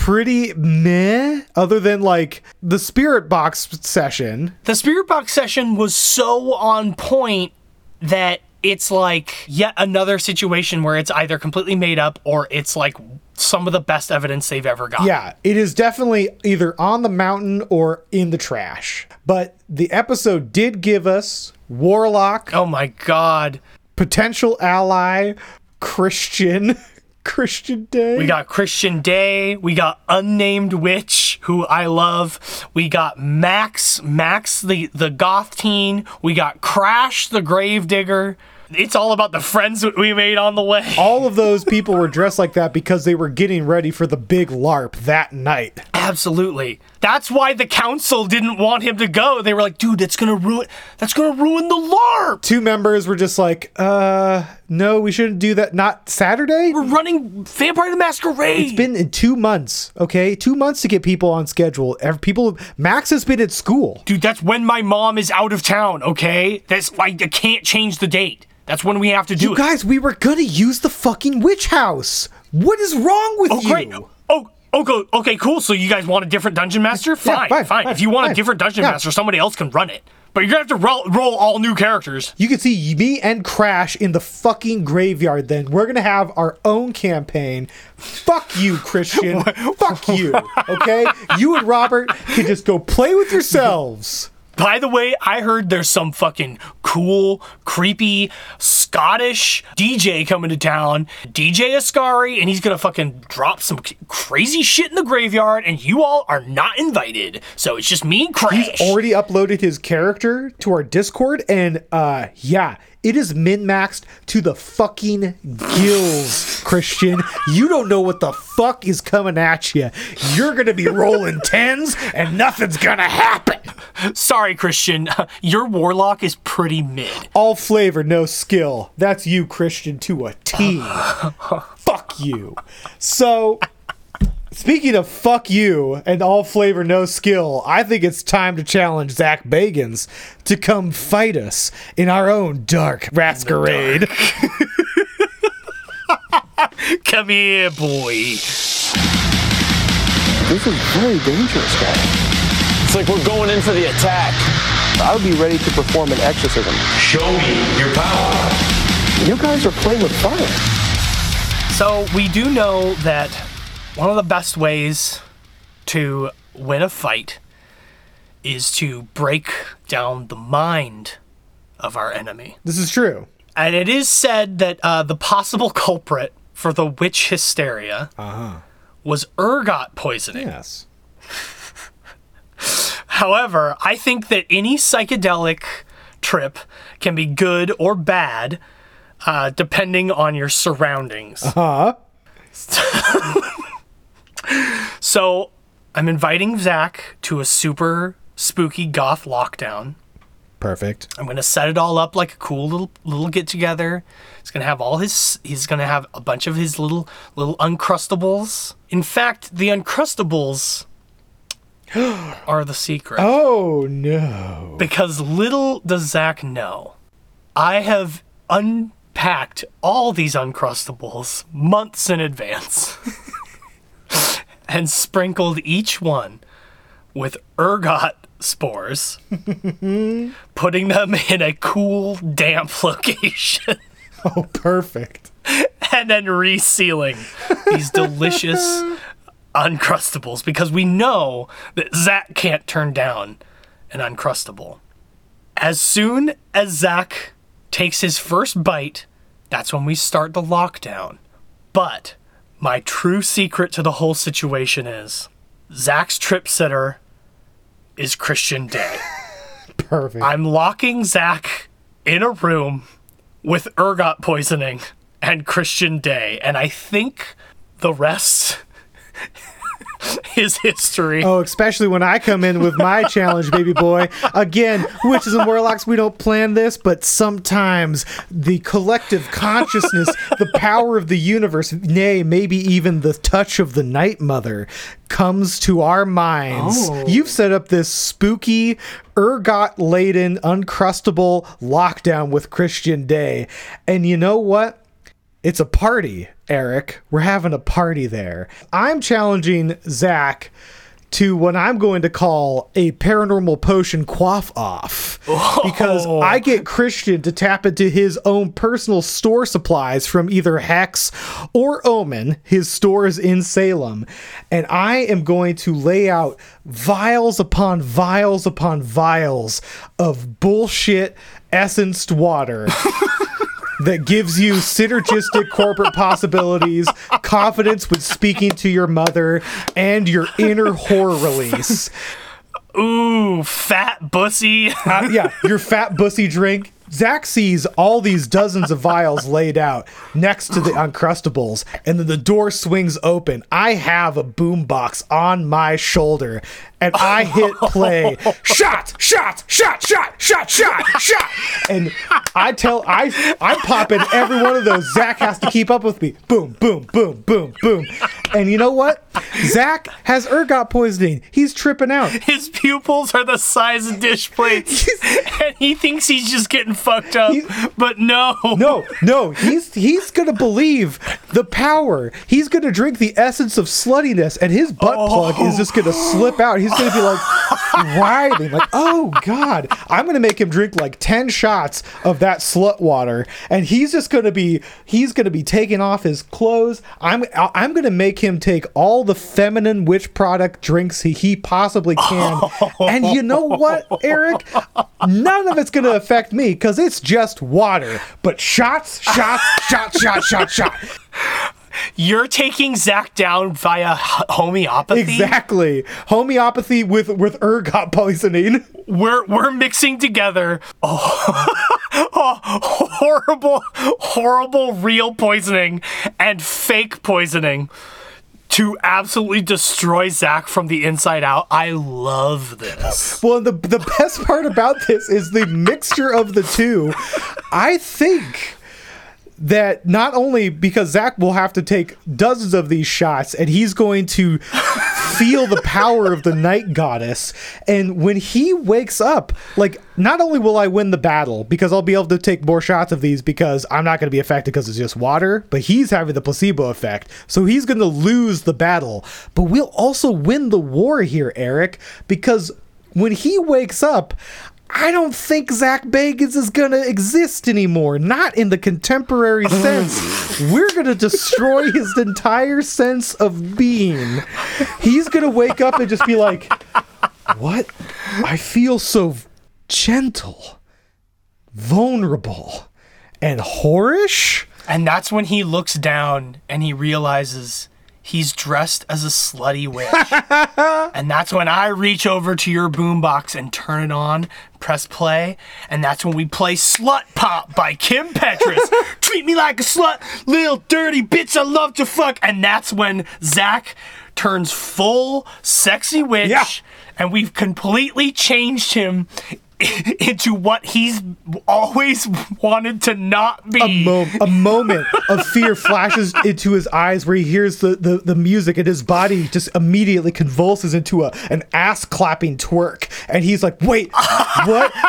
pretty meh, other than like the spirit box session. The spirit box session was so on point that it's like yet another situation where it's either completely made up or it's like some of the best evidence they've ever got. Yeah, it is definitely either on the mountain or in the trash. But the episode did give us Warlock. Oh my god. Potential ally, Christian. Christian Day. We got Christian Day. We got Unnamed Witch, who I love. We got Max, Max the the goth teen. We got Crash the Gravedigger. It's all about the friends we made on the way. All of those people were dressed like that because they were getting ready for the big LARP that night. Absolutely. That's why the council didn't want him to go. They were like, dude, that's gonna ruin that's gonna ruin the LARP. Two members were just like, uh, no, we shouldn't do that. Not Saturday? We're running Vampire the Masquerade. It's been in two months, okay? Two months to get people on schedule. People, Max has been at school. Dude, that's when my mom is out of town, okay? That's why I can't change the date. That's when we have to do You it. guys, we were gonna use the fucking witch house. What is wrong with Oh, you? great. Oh, Oh, okay, okay, cool. So you guys want a different dungeon master? Fine, fine, fine. fine, If you want fine. a different dungeon Yeah. master, somebody else can run it. But you're gonna have to roll, roll all new characters. You can see me and Crash in the fucking graveyard then. We're gonna have our own campaign. Fuck you, Christian. Fuck you. Okay? You and Robert can just go play with yourselves. By the way, I heard there's some fucking cool, creepy Scottish DJ coming to town, DJ Ascari, and he's gonna fucking drop some crazy shit in the graveyard, and you all are not invited. So it's just me and Crash. He's already uploaded his character to our Discord, and uh yeah, It is min maxed to the fucking gills, Christian. You don't know what the fuck is coming at you. You're gonna be rolling tens, and nothing's gonna happen. Sorry, Christian. Your warlock is pretty mid. All flavor, no skill. That's you, Christian, to a T. fuck you. So, speaking of fuck you and all flavor, no skill, I think it's time to challenge Zach Bagans to come fight us in our own dark masquerade. Come here, boy. This is very dangerous, guys. It's like we're going in for the attack. I would be ready to perform an exorcism. Show me your power. You guys are playing with fire. So we do know that one of the best ways to win a fight is to break down the mind of our enemy. This is true. And it is said that uh, the possible culprit for the witch hysteria Uh-huh. was ergot poisoning. Yes. However, I think that any psychedelic trip can be good or bad uh, depending on your surroundings. Uh-huh. So I'm inviting Zach to a super spooky goth lockdown. Perfect. I'm gonna set it all up like a cool little little get together. He's gonna have all his. He's gonna have a bunch of his little little uncrustables. In fact, the uncrustables are the secret. Oh no! Because little does Zach know, I have unpacked all these uncrustables months in advance and sprinkled each one with ergot spores, putting them in a cool, damp location. Oh, perfect. and then resealing these delicious uncrustables because we know that Zach can't turn down an uncrustable. As soon as Zach takes his first bite, that's when we start the lockdown. But my true secret to the whole situation is Zach's trip sitter is Christian Day. Perfect. I'm locking Zach in a room with ergot poisoning and Christian Day, and I think the rest is history. Oh, especially when I come in with my challenge, baby boy. Again, witches and warlocks, we don't plan this, but sometimes the collective consciousness, the power of the universe, nay, maybe even the touch of the Night Mother, comes to our minds. Oh. You've set up this spooky, ergot laden, uncrustable lockdown with Christian Day. And you know what? It's a party, Erik. We're having a party there. I'm challenging Zach to what I'm going to call a paranormal potion quaff off. Oh. Because I get Christian to tap into his own personal store supplies from either Hex or Omen, his stores in Salem. And I am going to lay out vials upon vials upon vials of bullshit essenced water that gives you synergistic corporate possibilities, confidence with speaking to your mother, and your inner horror release. Ooh, fat bussy. Uh, yeah, your fat bussy drink. Zach sees all these dozens of vials laid out next to the Uncrustables, and then the door swings open. I have a boombox on my shoulder, and I hit play. shot, shot, shot, shot, shot, shot, shot. And I tell I I'm popping every one of those. Zach has to keep up with me. Boom, boom, boom, boom, boom. And you know what? Zach has ergot poisoning. He's tripping out. His pupils are the size of dish plates, and he thinks he's just getting fucked up. but no, no, no. He's he's gonna believe the power. He's gonna drink the essence of sluttiness, and his butt plug is just gonna slip out. He's gonna be like writhing, like, oh god. I'm gonna make him drink like ten shots of that slut water, and he's just gonna be he's gonna be taking off his clothes. I'm I'm gonna make him take all the feminine witch product drinks he, he possibly can. and you know what, Erik? None of it's gonna affect me because it's just water. But shots, shots, shot, shot, shot, shot. You're taking Zach down via homeopathy. Exactly. Homeopathy with with ergot poisoning. We're we're mixing together. Oh, oh, horrible, horrible real poisoning and fake poisoning to absolutely destroy Zach from the inside out. I love this. Well, the the best part about this is the mixture of the two. I think that not only because Zach will have to take dozens of these shots and he's going to feel the power of the night goddess. And when he wakes up, like, not only will I win the battle because I'll be able to take more shots of these because I'm not going to be affected because it's just water, but he's having the placebo effect. So he's going to lose the battle. But we'll also win the war here, Erik, because when he wakes up, I don't think Zach Bagans is gonna exist anymore. Not in the contemporary sense. We're gonna destroy his entire sense of being. He's gonna wake up and just be like, "What? I feel so gentle, vulnerable, and whorish." And that's when he looks down and he realizes he's dressed as a slutty witch. and that's when I reach over to your boombox and turn it on, press play, and that's when we play Slut Pop by Kim Petras. Treat me like a slut, little dirty bitch I love to fuck. And that's when Zach turns full sexy witch. And we've completely changed him into what he's always wanted to not be. A, mo- a moment of fear flashes into his eyes where he hears the, the, the music and his body just immediately convulses into a an ass clapping twerk. And he's like, wait, what?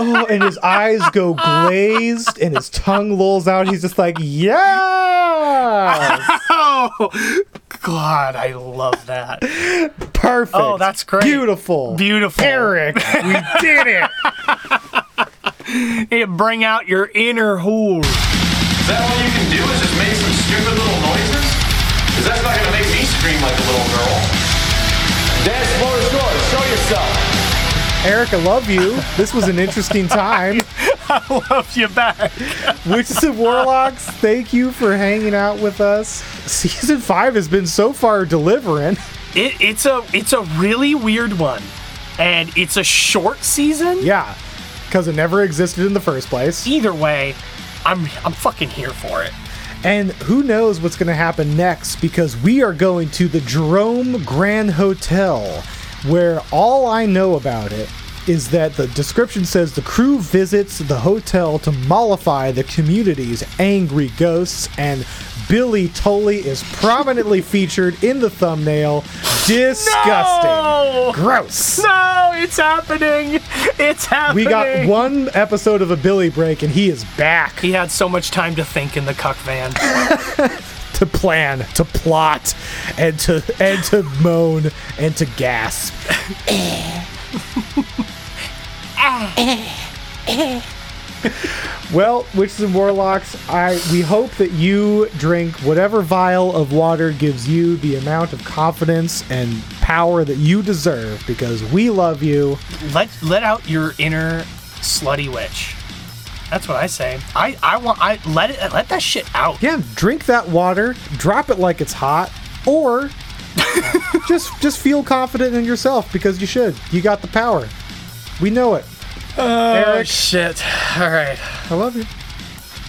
Oh, and his eyes go glazed and his tongue lolls out. He's just like, yeah. oh, God, I love that. Perfect. Oh, that's great. Beautiful. Beautiful. Erik, we did it. it bring out your inner whore. Is that all you can do is just make some stupid little noises? Because that's not going to make me scream like a little girl. Dance floor is yours. Show yourself. Erik, I love you. This was an interesting time. I love you back. Witches and Warlocks, thank you for hanging out with us. Season five has been so far delivering. It, it's a it's a really weird one, and it's a short season. Yeah, because it never existed in the first place. Either way, I'm I'm fucking here for it. And who knows what's going to happen next because we are going to the Jerome Grand Hotel, where all I know about it is that the description says the crew visits the hotel to mollify the community's angry ghosts, and Billy Tolley is prominently featured in the thumbnail. Disgusting. No! Gross. No, it's happening. It's happening. We got one episode of a Billy break, and he is back. He had so much time to think in the cuck van. to plan, to plot, and to and to moan and to gasp. well, witches and warlocks, I we hope that you drink whatever vial of water gives you the amount of confidence and power that you deserve because we love you. let let out your inner slutty witch. That's what I say. I I want I let it let that shit out. Yeah, drink that water, drop it like it's hot, or just just feel confident in yourself because you should. You got the power. We know it. Oh Erik. shit! All right, I love you.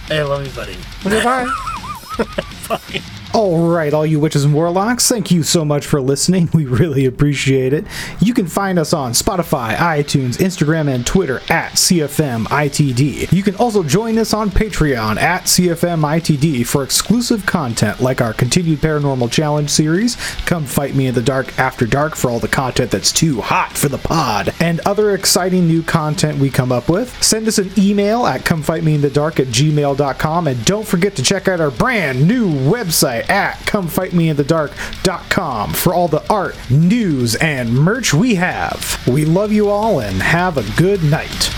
Hey, I love you, buddy. Okay, bye. All right, all you witches and warlocks, thank you so much for listening. We really appreciate it. You can find us on Spotify, iTunes, Instagram, and Twitter at CFMITD. You can also join us on Patreon at CFMITD for exclusive content like our continued Paranormal Challenge series, Come Fight Me in the Dark After Dark for all the content that's too hot for the pod, and other exciting new content we come up with. Send us an email at comefightmeinthedark at gmail.com, and don't forget to check out our brand new at comefightmeinthedark.com for all the art, news, and merch we have. We love you all and have a good night.